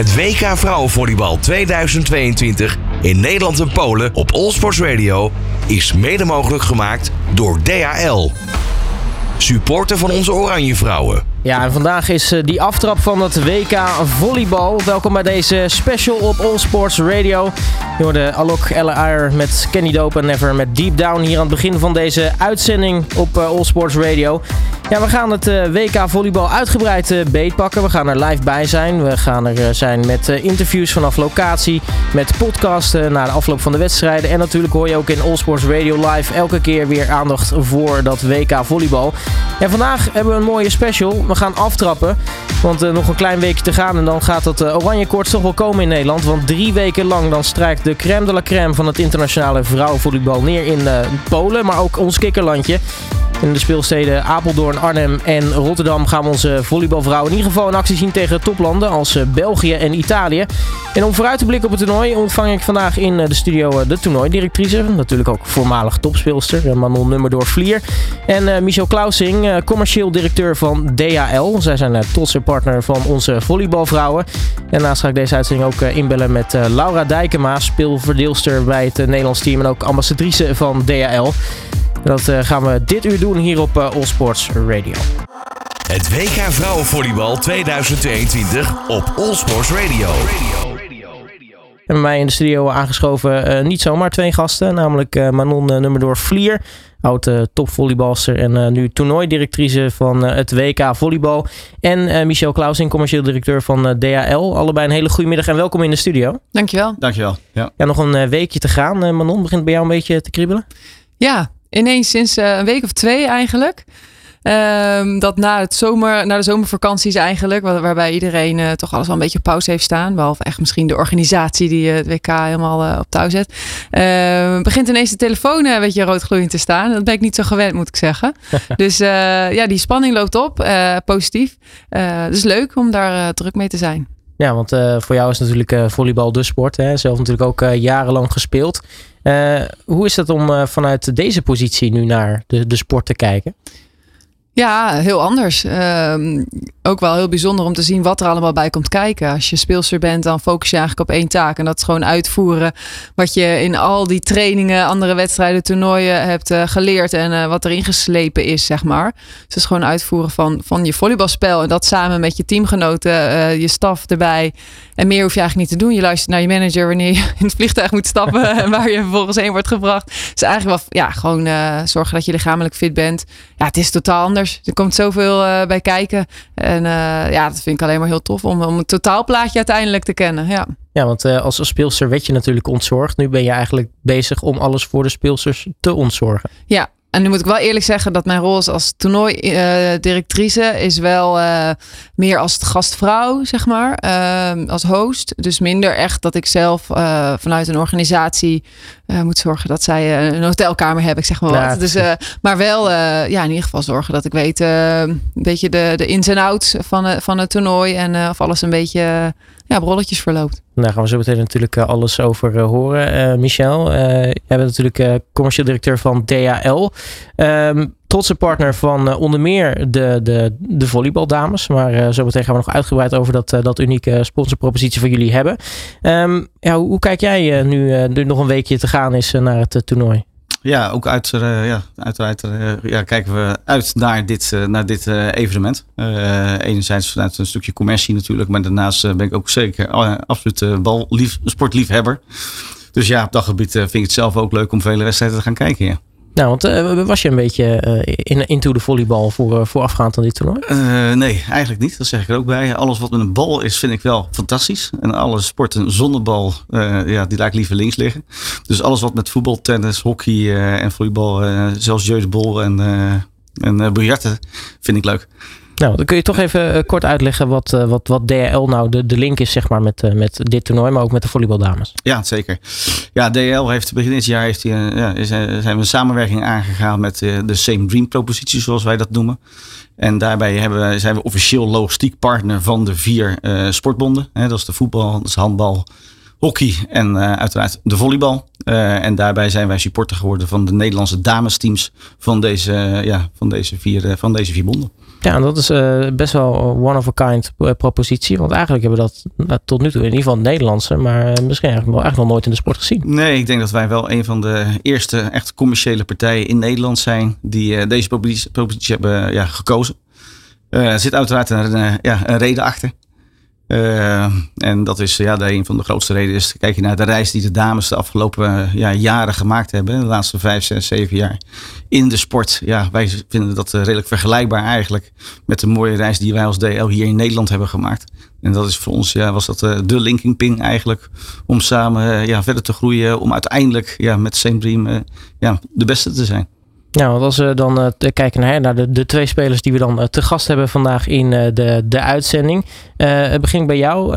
Het WK Vrouwenvolleybal 2022 in Nederland en Polen op Allsports Radio is mede mogelijk gemaakt door DHL. Supporter van onze Oranje Vrouwen. Ja, en vandaag is eh, die aftrap van het WK Volleybal. Welkom bij deze special op All Sports Radio. Je hoorde Alok LR met Kenny Dope en Never met Deep Down hier aan het begin van deze uitzending op uh, All Sports Radio. Ja, we gaan het uh, WK Volleybal uitgebreid uh, beetpakken. We gaan er live bij zijn. We gaan er zijn met interviews vanaf locatie, met podcasten na de afloop van de wedstrijden. En natuurlijk hoor je ook in All Sports Radio Live elke keer weer aandacht voor dat WK Volleybal. En vandaag hebben we een mooie special we gaan aftrappen. Want nog een klein weekje te gaan en dan gaat uh, oranje koorts toch wel komen in Nederland. Want drie weken lang dan strijkt de crème de la crème van het internationale vrouwenvolleybal neer in Polen. Maar ook ons kikkerlandje. In de speelsteden Apeldoorn, Arnhem en Rotterdam gaan we onze volleybalvrouwen in ieder geval in actie zien tegen toplanden als België en Italië. En om vooruit te blikken op het toernooi ontvang ik vandaag in de studio de toernooidirectrice. Natuurlijk ook voormalig topspeelster Manon Nummerdoor Vlier. En Michel Klausing, commercieel directeur van DHL. Zij zijn trotse partner van onze volleybalvrouwen. En daarnaast ga ik deze uitzending ook inbellen met Laura Dijkema, speelverdeelster bij het Nederlands team en ook ambassadrice van DHL. Dat uh, gaan we dit uur doen hier op uh, All Sports Radio. Het WK Vrouwenvolleybal 2022 op All Sports Radio. En bij mij in de studio aangeschoven uh, niet zomaar twee gasten. Namelijk Manon Nummerdoor Vlier, oud topvolleybalster en nu toernooidirectrice van het WK Volleybal. En Michel Klausing, commercieel directeur van DHL. Allebei een hele goede middag en welkom in de studio. Dankjewel. Dankjewel. Ja, ja nog een weekje te gaan. Manon, begint bij jou een beetje te kriebelen? Ja, ineens sinds uh, een week of twee eigenlijk. Um, dat na, het zomer, na de zomervakanties eigenlijk, waar, waarbij iedereen uh, toch alles wel een beetje op pauze heeft staan. Behalve echt misschien de organisatie die uh, het WK helemaal op touw zet. Uh, begint ineens de telefoon een beetje roodgloeiend te staan. Dat ben ik niet zo gewend, moet ik zeggen. dus ja, die spanning loopt op, positief. dus leuk om daar druk mee te zijn. Ja, want voor jou is natuurlijk volleybal de sport. Hè? Zelf natuurlijk ook jarenlang gespeeld. Uh, hoe is het om uh, vanuit deze positie nu naar de, de sport te kijken? Ja, heel anders. Um, ook wel heel bijzonder om te zien wat er allemaal bij komt kijken. Als je speelster bent, dan focus je eigenlijk op één taak. En dat is gewoon uitvoeren wat je in al die trainingen, andere wedstrijden, toernooien hebt uh, geleerd. En uh, wat erin geslepen is, zeg maar. Dus het is gewoon uitvoeren van, van je volleybalspel. En dat samen met je teamgenoten, uh, je staf erbij. En meer hoef je eigenlijk niet te doen. Je luistert naar je manager wanneer je in het vliegtuig moet stappen. en waar je vervolgens heen wordt gebracht. Dus eigenlijk wel, ja, gewoon zorgen dat je lichamelijk fit bent. Ja, het is totaal anders. Er komt zoveel bij kijken. En uh, ja, dat vind ik alleen maar heel tof om, om het totaalplaatje uiteindelijk te kennen. Ja, ja want uh, als speelster werd je natuurlijk ontzorgd. Nu ben je eigenlijk bezig om alles voor de speelsters te ontzorgen. Ja, en nu moet ik wel eerlijk zeggen dat mijn rol als toernooidirectrice uh, is wel uh, meer als gastvrouw, zeg maar, uh, als host. Dus minder echt dat ik zelf vanuit een organisatie moet zorgen dat zij een hotelkamer hebben, ik zeg maar wat. Dus, maar wel ja, in ieder geval zorgen dat ik weet een beetje de, de ins en outs van, van het toernooi en of alles een beetje ja, rolletjes verloopt. Daar gaan we zo meteen natuurlijk alles over horen. Uh, Michel, jij bent natuurlijk commercieel directeur van DHL. Um, trotse partner van onder meer de, de, de volleybaldames. Maar zo meteen gaan we nog uitgebreid over dat, dat unieke sponsorpropositie van jullie hebben. Um, ja, hoe, hoe, kijk jij nu, nu nog een weekje te gaan is naar het toernooi? Ja, ook uit, uh, ja, uiteraard uh, ja, kijken we uit naar dit, uh, naar dit evenement. enerzijds vanuit een stukje commercie natuurlijk, maar daarnaast ben ik ook zeker absoluut ballief, sportliefhebber. Dus ja, op dat gebied vind ik het zelf ook leuk om vele wedstrijden te gaan kijken. Ja. Nou, want uh, was je een beetje uh, in, into de volleybal voor, uh, voorafgaand aan dit toernooi? nee, eigenlijk niet. Dat zeg ik er ook bij. Alles wat met een bal is, vind ik wel fantastisch. En alle sporten zonder bal, ja, die laat ik liever links liggen. Dus alles wat met voetbal, tennis, hockey en volleybal, zelfs jeugdbol en, en biljarten, vind ik leuk. Nou, dan kun je toch even uh, kort uitleggen wat, uh, wat, wat DHL nou de, de link is zeg maar, met, uh, met dit toernooi, maar ook met de volleybaldames. Ja, zeker. Ja, DHL heeft begin dit jaar heeft die, ja, zijn we een samenwerking aangegaan met de Same Dream propositie, zoals wij dat noemen. En daarbij hebben, zijn we officieel logistiek partner van de vier sportbonden. Dat is de voetbal, dat is handbal, hockey en uiteraard de volleybal. en daarbij zijn wij supporter geworden van de Nederlandse damesteams van deze, ja, van deze, vier, van deze vier bonden. Ja, dat is uh, best wel one of a kind propositie. Want eigenlijk hebben we dat nou, tot nu toe, in ieder geval het Nederlandse, maar misschien eigenlijk nog, eigenlijk nog nooit in de sport gezien. Nee, ik denk dat wij wel een van de eerste echt commerciële partijen in Nederland zijn die deze propositie, propositie hebben ja, gekozen. er zit uiteraard een, ja, een reden achter. Uh, en dat is ja, de een van de grootste redenen. Is, kijk je naar de reis die de dames de afgelopen ja, jaren gemaakt hebben. De laatste vijf, zes, zeven jaar in de sport. Ja, wij vinden dat redelijk vergelijkbaar eigenlijk met de mooie reis die wij als DL hier in Nederland hebben gemaakt. En dat is voor ons, ja, was dat de linking ping eigenlijk. Om samen ja, verder te groeien. Om uiteindelijk ja, met Same Dream ja, de beste te zijn. Ja, want als we dan uh, kijken naar, de, de twee spelers die we dan uh, te gast hebben vandaag in uh, de, de uitzending. begin ik bij jou.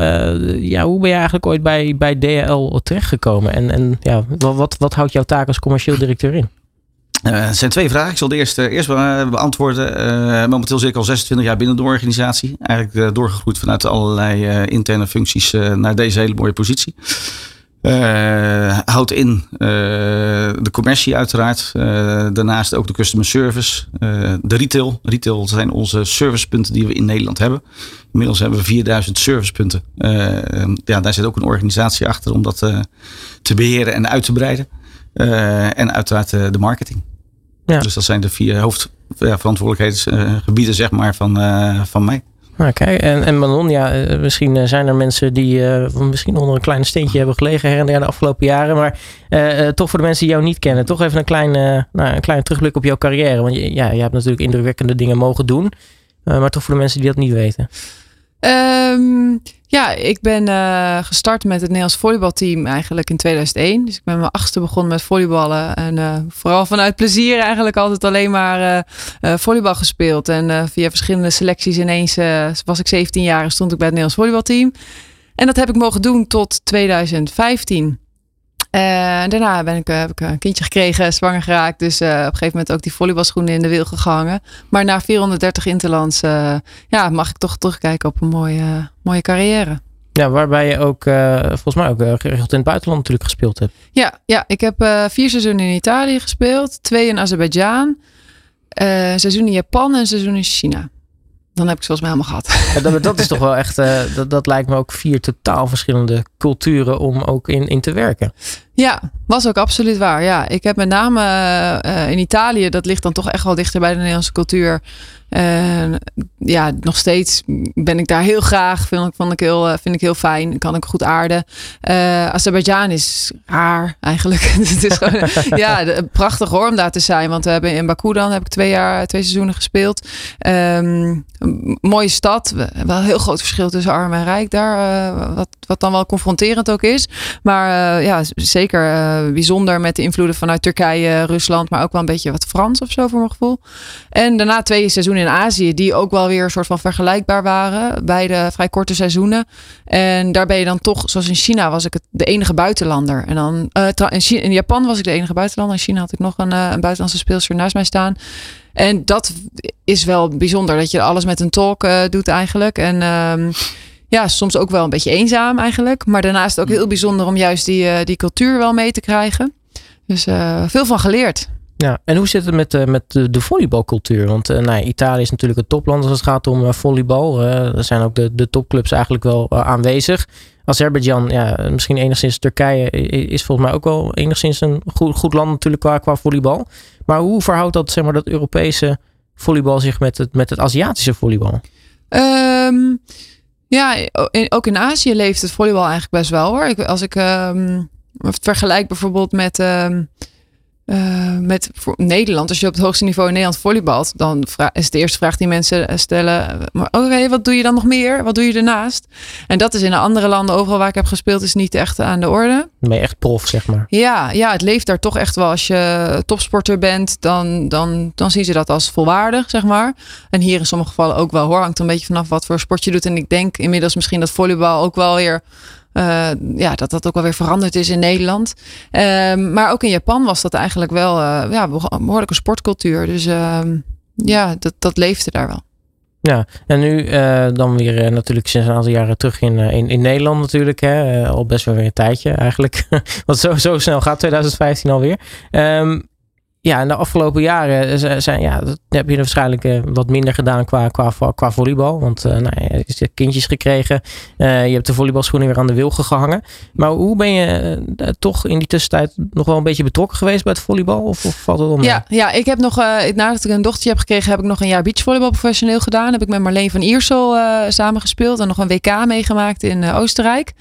ja, hoe ben je eigenlijk ooit bij, bij DHL terechtgekomen? En, en ja, wat, wat houdt jouw taak als commercieel directeur in? het zijn twee vragen. Ik zal de eerste eerst beantwoorden. momenteel zit ik al 26 jaar binnen de organisatie. Eigenlijk doorgegroeid vanuit allerlei interne functies naar deze hele mooie positie. Uh, houdt in uh, de commercie uiteraard. Uh, daarnaast ook de customer service. de retail. Retail zijn onze servicepunten die we in Nederland hebben. Inmiddels hebben we 4000 servicepunten. ja, daar zit ook een organisatie achter om dat te beheren en uit te breiden. en uiteraard de marketing. Ja. Dus dat zijn de vier hoofdverantwoordelijkheidsgebieden zeg maar, van, van mij. Oké, en, en Manon, ja, eh, misschien eh, zijn er mensen die uh, misschien onder een klein steentje hebben gelegen her en der de afgelopen jaren. Maar toch voor de mensen die jou niet kennen, toch even een klein, nou, een klein terugblik op jouw carrière. Want ja, je hebt natuurlijk indrukwekkende dingen mogen doen. maar toch voor de mensen die dat niet weten. Um, ja, ik ben uh, gestart met het Nederlands volleybalteam eigenlijk in 2001. Dus ik ben mijn achtste begonnen met volleyballen. En uh, vooral vanuit plezier eigenlijk altijd alleen maar uh, volleybal gespeeld. En via verschillende selecties ineens was ik 17 jaar en stond ik bij het Nederlands volleybalteam. En dat heb ik mogen doen tot 2015. En daarna ben ik, heb ik een kindje gekregen, zwanger geraakt. Dus uh, op een gegeven moment ook die volleybalschoenen in de wiel gehangen. Maar na 430 interlands uh, ja, mag ik toch terugkijken op een mooie, mooie carrière. Ja, waarbij je ook volgens mij ook geregeld in het buitenland natuurlijk gespeeld hebt. Ja, ja ik heb vier seizoenen in Italië gespeeld. Twee in Azerbeidzjan. een seizoen in Japan en een seizoen in China dan heb ik zoals mij helemaal gehad. Ja, dat, dat, is toch wel echt, dat, dat lijkt me ook vier totaal verschillende culturen om ook in, in te werken. Ja, was ook absoluut waar. Ja, ik heb met name uh, in Italië, dat ligt dan toch echt wel dichter bij de Nederlandse cultuur. Ja, nog steeds ben ik daar heel graag. Vind ik, vond ik heel, eh, vind ik heel fijn. Kan ik goed aarden. Uh, Azerbeidzjan is raar eigenlijk. het is gewoon, ja, prachtig hoor om daar te zijn. Want we hebben in Baku dan heb ik twee jaar, twee seizoenen gespeeld. Um, mooie stad. Wel een heel groot verschil tussen arm en rijk daar. Uh, wat, wat dan wel confronterend ook is. Maar uh, ja, zeker bijzonder met de invloeden vanuit Turkije, Rusland. Maar ook wel een beetje wat Frans of zo voor mijn gevoel. En daarna twee seizoenen in Azië, die ook wel weer een soort van vergelijkbaar waren. Beide vrij korte seizoenen. En daar ben je dan toch, zoals in China was ik het, de enige buitenlander. En dan uh, in, in, Japan was ik de enige buitenlander. In China had ik nog een, een buitenlandse speelster naast mij staan. En dat is wel bijzonder, dat je alles met een talk doet eigenlijk. En um, ja, soms ook wel een beetje eenzaam eigenlijk. Maar daarnaast ook heel bijzonder om juist die, die cultuur wel mee te krijgen. Dus veel van geleerd. Ja, en hoe zit het met, uh, met de, de volleybalcultuur? Want uh, nou, Italië is natuurlijk het topland als het gaat om volleybal. er zijn ook de, de topclubs eigenlijk wel aanwezig. Azerbeidzjan, ja, misschien enigszins Turkije, is volgens mij ook wel enigszins een goed, goed land natuurlijk qua, qua volleybal. Maar hoe verhoudt dat, zeg maar, dat Europese volleybal zich met het, met het Aziatische volleybal? Um, ja, ook in Azië leeft het volleybal eigenlijk best wel hoor. Ik, als ik um, vergelijk bijvoorbeeld met... Um, uh, met Nederland, als je op het hoogste niveau in Nederland volleybalt, dan is de eerste vraag die mensen eh, stellen: maar oké, wat doe je dan nog meer? Wat doe je ernaast? En dat is in de andere landen, overal waar ik heb gespeeld, is niet echt aan de orde. Ben je echt prof, zeg maar? Ja, ja, het leeft daar toch echt wel. Als je topsporter bent, dan, dan, dan zien ze dat als volwaardig, zeg maar. En hier in sommige gevallen ook wel hoor. Hangt een beetje vanaf wat voor sport je doet. En ik denk inmiddels misschien dat volleybal ook wel weer uh, ja, dat dat ook wel weer veranderd is in Nederland. Uh, maar ook in Japan was dat eigenlijk wel uh, ja, een sportcultuur. Dus ehm, ja, dat, dat leefde daar wel. Ja, en nu uh, dan weer natuurlijk sinds een aantal jaren terug in, in, in Nederland natuurlijk. Hè? al best wel weer een tijdje eigenlijk. Want zo, zo snel gaat 2015 alweer. Um, ja, in de afgelopen jaren zijn, ja, heb je waarschijnlijk uh, wat minder gedaan qua, qua, qua volleybal. Want uh, nou, je hebt kindjes gekregen. Je hebt de volleybalschoenen weer aan de wilgen gehangen. Maar hoe ben je toch in die tussentijd nog wel een beetje betrokken geweest bij het volleybal? Of, valt het om? Ja, ja, ik heb nog, nadat ik een dochtertje heb gekregen, heb ik nog een jaar beachvolleybal professioneel gedaan. Heb ik met Marleen van Iersel samengespeeld en nog een WK meegemaakt in Oostenrijk.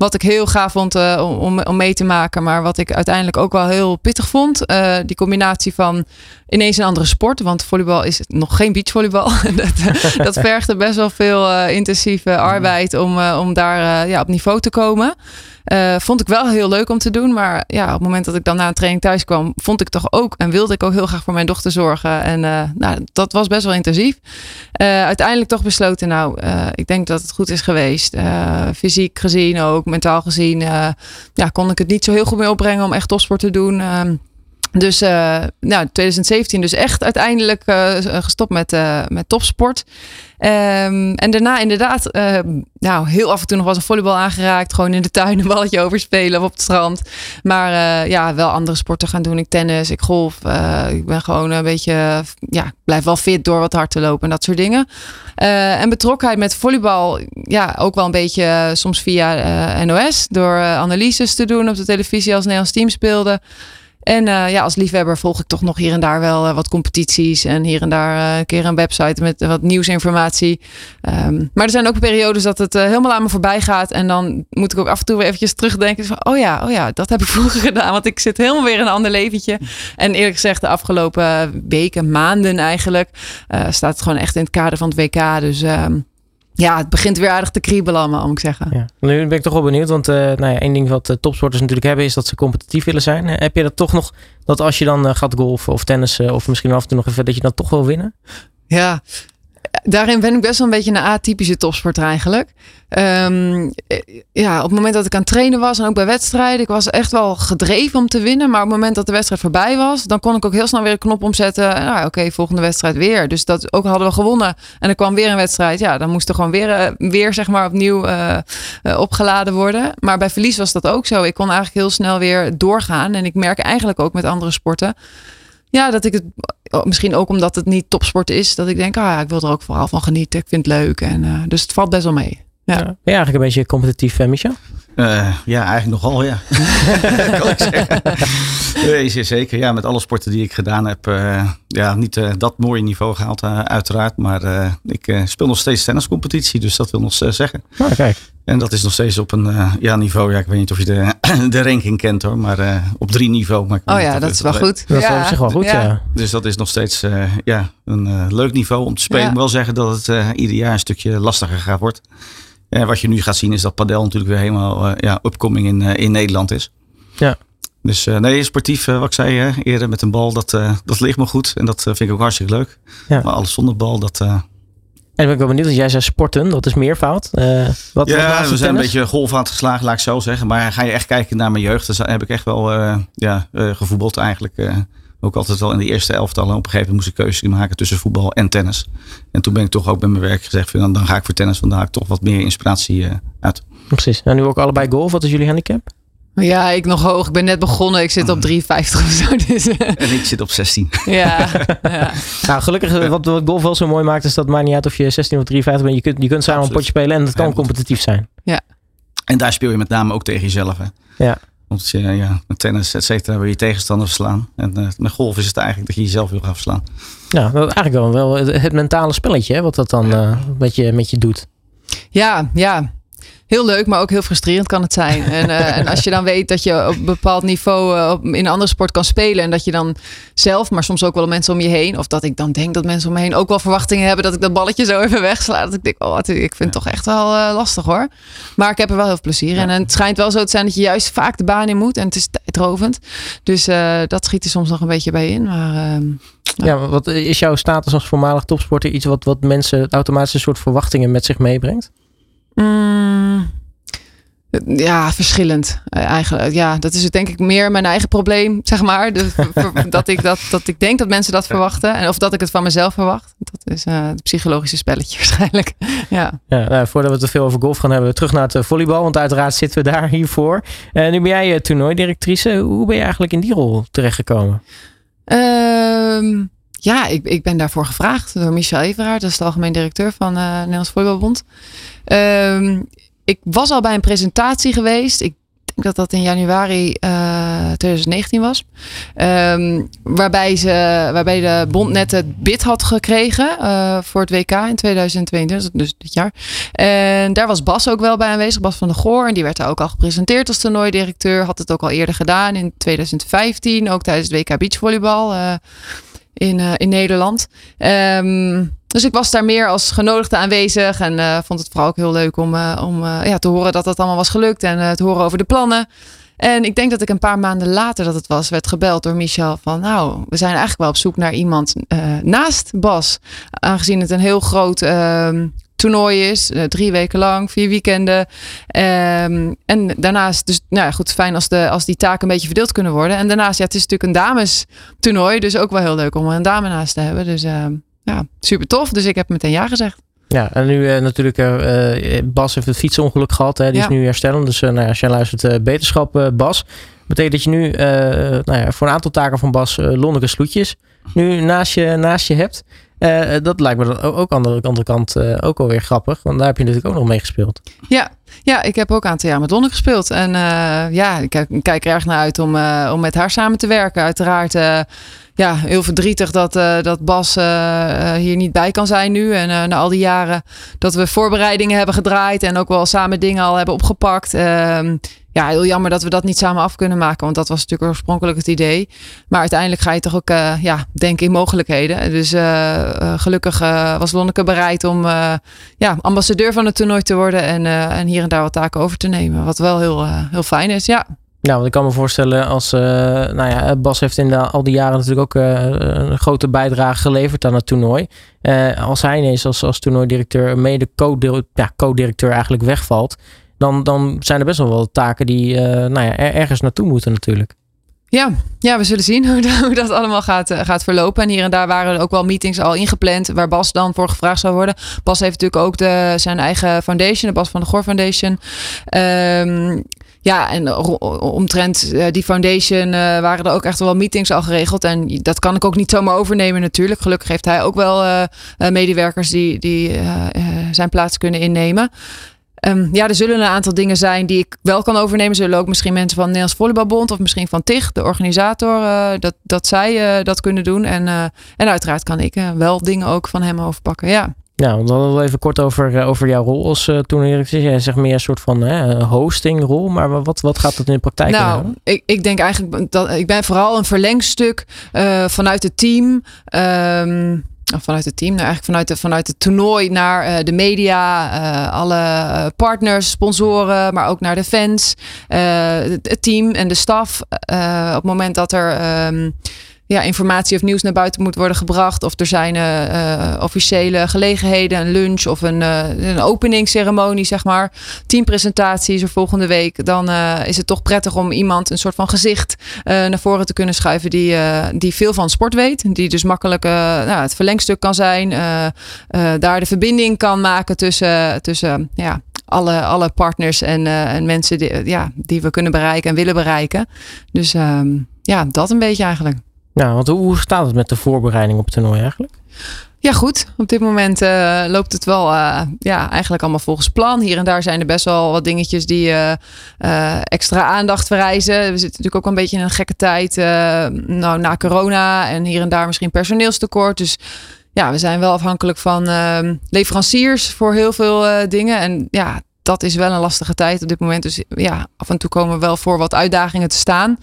Wat ik heel gaaf vond uh, om, om mee te maken. Maar wat ik uiteindelijk ook wel heel pittig vond. Uh, die combinatie van ineens een andere sport. Want volleybal is nog geen beachvolleybal. dat, dat vergde best wel veel uh, intensieve arbeid om, om daar ja, op niveau te komen. Uh, vond ik wel heel leuk om te doen. Maar ja, op het moment dat ik dan na een training thuis kwam, vond ik toch ook en wilde ik ook heel graag voor mijn dochter zorgen. En uh, nou, dat was best wel intensief. Uh, uiteindelijk toch besloten, nou, ik denk dat het goed is geweest. fysiek gezien ook, mentaal gezien, ja, kon ik het niet zo heel goed meer opbrengen om echt topsport te doen. Ehm, dus uh, nou, 2017 dus echt uiteindelijk uh, gestopt met, met topsport. Um, en daarna inderdaad, nou heel af en toe nog was een volleybal aangeraakt. Gewoon in de tuin een balletje overspelen of op het strand. Maar ja, wel andere sporten gaan doen. Ik tennis, ik golf. ik ben gewoon een beetje, ja, ik blijf wel fit door wat hard te lopen en dat soort dingen. en betrokkenheid met volleybal, ja, ook wel een beetje soms via NOS. Door analyses te doen op de televisie als Nederlands team speelde. En uh, ja, als liefhebber volg ik toch nog hier en daar wel uh, wat competities. En hier en daar uh, een keer een website met wat nieuwsinformatie. Um, maar er zijn ook periodes dat het helemaal aan me voorbij gaat. En dan moet ik ook af en toe weer eventjes terugdenken. Van, oh ja, oh ja, dat heb ik vroeger gedaan. Want ik zit helemaal weer in een ander leventje. En eerlijk gezegd, de afgelopen weken, maanden eigenlijk, staat het gewoon echt in het kader van het WK. Dus um, ja, het begint weer aardig te kriebelen allemaal, moet ik zeggen. Ja. Nu ben ik toch wel benieuwd, want uh, nou ja, één ding wat uh, topsporters natuurlijk hebben is dat ze competitief willen zijn. Uh, heb je dat toch nog, dat als je dan gaat golfen of tennissen of misschien af en toe nog even, dat je dan toch wil winnen? Ja, daarin ben ik best wel een beetje een atypische topsporter eigenlijk. Um, ja, op het moment dat ik aan het trainen was en ook bij wedstrijden, ik was echt wel gedreven om te winnen. Maar op het moment dat de wedstrijd voorbij was, dan kon ik ook heel snel weer een knop omzetten. Nou, oké, volgende wedstrijd weer. Dus dat ook hadden we gewonnen en er kwam weer een wedstrijd. Ja, dan moest er gewoon weer, uh, weer zeg maar opnieuw uh, opgeladen worden. Maar bij verlies was dat ook zo. Ik kon eigenlijk heel snel weer doorgaan. En ik merk eigenlijk ook met andere sporten ja, dat ik het misschien ook omdat het niet topsport is, dat ik denk, ah ik wil er ook vooral van genieten. Ik vind het leuk. En, uh, dus het valt best wel mee. Ja. Ben je eigenlijk een beetje competitief, uh, Michel? Uh, ja, eigenlijk nogal, ja. kan ik zeggen. Nee, zeker. Ja, met alle sporten die ik gedaan heb, uh, ja, niet uh, dat mooie niveau gehaald, uiteraard. Maar ik speel nog steeds tenniscompetitie, dus dat wil nog zeggen. Oh, kijk. En dat is nog steeds op een ja, niveau, ja, ik weet niet of je de, de ranking kent hoor, maar op drie niveau. Maar oh ja, dat is wel goed. Dat ja. is op zich wel goed, ja. ja. Dus dat is nog steeds ja, een leuk niveau om te spelen. Ik moet wel zeggen dat het ieder jaar een stukje lastiger gaat worden. En wat je nu gaat zien is dat padel natuurlijk weer helemaal uh, ja, upcoming in, uh, in Nederland is. Ja. Dus uh, nee, sportief, wat ik zei eerder met een bal, dat, dat ligt me goed. En dat vind ik ook hartstikke leuk. Ja. Maar alles zonder bal, dat... En ben ik wel benieuwd, want jij zei sporten, dat is meervoud. wat, ja, we zijn een beetje golf aan het geslagen, laat ik zo zeggen. Maar ga je echt kijken naar mijn jeugd, dan heb ik echt wel ja, gevoetbald eigenlijk ook altijd wel in de eerste elftallen. Op een gegeven moment moest ik keuzes maken tussen voetbal en tennis. En toen ben ik toch ook bij mijn werk gezegd, dan, dan ga ik voor tennis, want daar ik toch wat meer inspiratie uh, uit. Precies. En nu ook allebei golf. Wat is jullie handicap? Ja, ik nog hoog. Ik ben net begonnen. Ik zit op 53 of zo. Dus. En ik zit op 16. Ja. ja. Nou, gelukkig wat, wat golf wel zo mooi maakt, is dat het maakt niet uit of je 16 of 53 bent. Je kunt, je kunt samen een potje spelen en het kan competitief zijn. Ja. En daar speel je met name ook tegen jezelf. Hè? Ja. Want je, ja, met tennis, et cetera, wil je tegenstander verslaan. En uh, met golf is het eigenlijk dat je jezelf wil gaan verslaan. Ja, dat is eigenlijk wel, wel het, mentale spelletje, hè, wat dat dan uh, met, je, met je doet. Ja, ja heel leuk, maar ook heel frustrerend kan het zijn. En, uh, en als je dan weet dat je op een bepaald niveau uh, op, in een andere sport kan spelen. En dat je dan zelf, maar soms ook wel mensen om je heen. Of dat ik dan denk dat mensen om me heen ook wel verwachtingen hebben dat ik dat balletje zo even wegsla. Dat ik denk, oh, ik vind het toch echt wel uh, lastig hoor. Maar ik heb er wel heel veel plezier in. En het schijnt wel zo te zijn dat je juist vaak de baan in moet. En het is tijdrovend. Dus dat schiet er soms nog een beetje bij in. Maar ehm, ja, wat is jouw status als voormalig topsporter iets wat, wat mensen automatisch een soort verwachtingen met zich meebrengt? Mm, ja, verschillend eh, eigenlijk. Ja, dat is het denk ik meer mijn eigen probleem, zeg maar. Dus, dat, ik dat, dat ik denk dat mensen dat verwachten. En of dat ik het van mezelf verwacht. Dat is uh, het psychologische spelletje waarschijnlijk. Ja, ja nou, voordat we te veel over golf gaan hebben, terug naar het eh, volleybal. Want uiteraard zitten we daar hiervoor. En nu ben jij toernooidirectrice. Hoe ben je eigenlijk in die rol terechtgekomen? Ehm, ja, ik, ik ben daarvoor gevraagd door Michel Everaard. Dat is de algemeen directeur van uh, Nederlands Volleybalbond. Ehm, ik was al bij een presentatie geweest. Ik denk dat dat in januari 2019 was. Um, waarbij, ze, waarbij de bond net het bid had gekregen uh, voor het WK in 2022, dus dit jaar. En daar was Bas ook wel bij aanwezig, Bas van der Goor. En die werd daar ook al gepresenteerd als toernooidirecteur. Had het ook al eerder gedaan in 2015, ook tijdens het WK beachvolleybal uh, in, uh, in Nederland. Um, dus ik was daar meer als genodigde aanwezig en uh, vond het vooral ook heel leuk om, uh, om ja, te horen dat dat allemaal was gelukt en te horen over de plannen. En ik denk dat ik een paar maanden later dat het was, werd gebeld door Michel van nou, we zijn eigenlijk wel op zoek naar iemand naast Bas. Aangezien het een heel groot ehm, toernooi is, drie weken lang, vier weekenden. Um, en daarnaast, dus nou ja, goed, fijn als, de, als die taken een beetje verdeeld kunnen worden. En daarnaast, ja, het is natuurlijk een dames toernooi, dus ook wel heel leuk om een dame naast te hebben. Dus uh, ja, super tof. Dus ik heb meteen ja gezegd. Ja, en nu uh, natuurlijk, uh, Bas heeft het fietsongeluk gehad. Hè? Die ja. is nu herstellend. Dus nou ja, als jij luistert, beterschap Bas. Betekent dat je nu nou ja, voor een aantal taken van Bas Lonneke Sloetjes nu naast je, naast je hebt. Uh, dat lijkt me dan ook aan de andere kant uh, ook alweer grappig. Want daar heb je natuurlijk ook nog mee gespeeld. Ja, ja ik heb ook een aantal jaar met Lonne gespeeld. En uh, ja, ik kijk, kijk er erg naar uit om, om met haar samen te werken. Uiteraard ja, heel verdrietig dat, dat Bas hier niet bij kan zijn nu. En na al die jaren dat we voorbereidingen hebben gedraaid. En ook wel samen dingen al hebben opgepakt ehm, ja, heel jammer dat we dat niet samen af kunnen maken. Want dat was natuurlijk oorspronkelijk het idee. Maar uiteindelijk ga je toch ook ja, denken in mogelijkheden. Dus gelukkig was Lonneke bereid om ja, ambassadeur van het toernooi te worden. En, en hier en daar wat taken over te nemen. Wat wel heel, heel fijn is, ja. Nou, want ik kan me voorstellen als, nou ja, Bas heeft in al die jaren natuurlijk ook een grote bijdrage geleverd aan het toernooi. als hij ineens als, als toernooidirecteur, mede co-directeur ja, eigenlijk wegvalt, dan, dan zijn er best wel wel taken die nou ja, er, ergens naartoe moeten natuurlijk. Ja, ja, we zullen zien hoe, dat, allemaal gaat, gaat verlopen. En hier en daar waren ook wel meetings al ingepland waar Bas dan voor gevraagd zou worden. Bas heeft natuurlijk ook de, zijn eigen foundation, de Bas van de Goor Foundation. Um, ja, en omtrent uh, die foundation uh, waren er ook echt wel meetings al geregeld. En dat kan ik ook niet zomaar overnemen natuurlijk. Gelukkig heeft hij ook wel uh, medewerkers die, die zijn plaats kunnen innemen. Um, ja, er zullen een aantal dingen zijn die ik wel kan overnemen. Zullen ook misschien mensen van Nederlands Volleybalbond of misschien van TIG, de organisator, dat, dat zij dat kunnen doen. En, en uiteraard kan ik wel dingen ook van hem overpakken. Ja. Nou, dan wel even kort over, over jouw rol als uh, toernooidirecteur. Jij zegt meer een soort van uh, hostingrol, maar wat, wat gaat dat in de praktijk Nou, ik, ik denk eigenlijk dat ik ben vooral een verlengstuk uh, vanuit het team. Um, vanuit het team, nou eigenlijk vanuit, de, vanuit het toernooi naar uh, de media, uh, alle partners, sponsoren, maar ook naar de fans, uh, het, het, team en de staf. op het moment dat er um, ja, informatie of nieuws naar buiten moet worden gebracht. Of er zijn uh, officiële gelegenheden, een lunch of een, uh, een openingsceremonie, zeg maar. Teampresentaties er volgende week. Dan is het toch prettig om iemand een soort van gezicht naar voren te kunnen schuiven die, die veel van sport weet. Die dus makkelijk nou, het verlengstuk kan zijn. daar de verbinding kan maken tussen, tussen ja, alle, alle partners en, en mensen die, ja, die we kunnen bereiken en willen bereiken. Dus ehm, ja, dat een beetje eigenlijk. Nou, want hoe staat het met de voorbereiding op het toernooi eigenlijk? Ja, goed. Op dit moment uh, loopt het wel uh, ja, eigenlijk allemaal volgens plan. Hier en daar zijn er best wel wat dingetjes die uh, extra aandacht vereisen. We zitten natuurlijk ook een beetje in een gekke tijd nou, na corona. En hier en daar misschien personeelstekort. Dus ja, we zijn wel afhankelijk van ehm, leveranciers voor heel veel dingen. En ja, dat is wel een lastige tijd op dit moment. Dus ja, af en toe komen we wel voor wat uitdagingen te staan.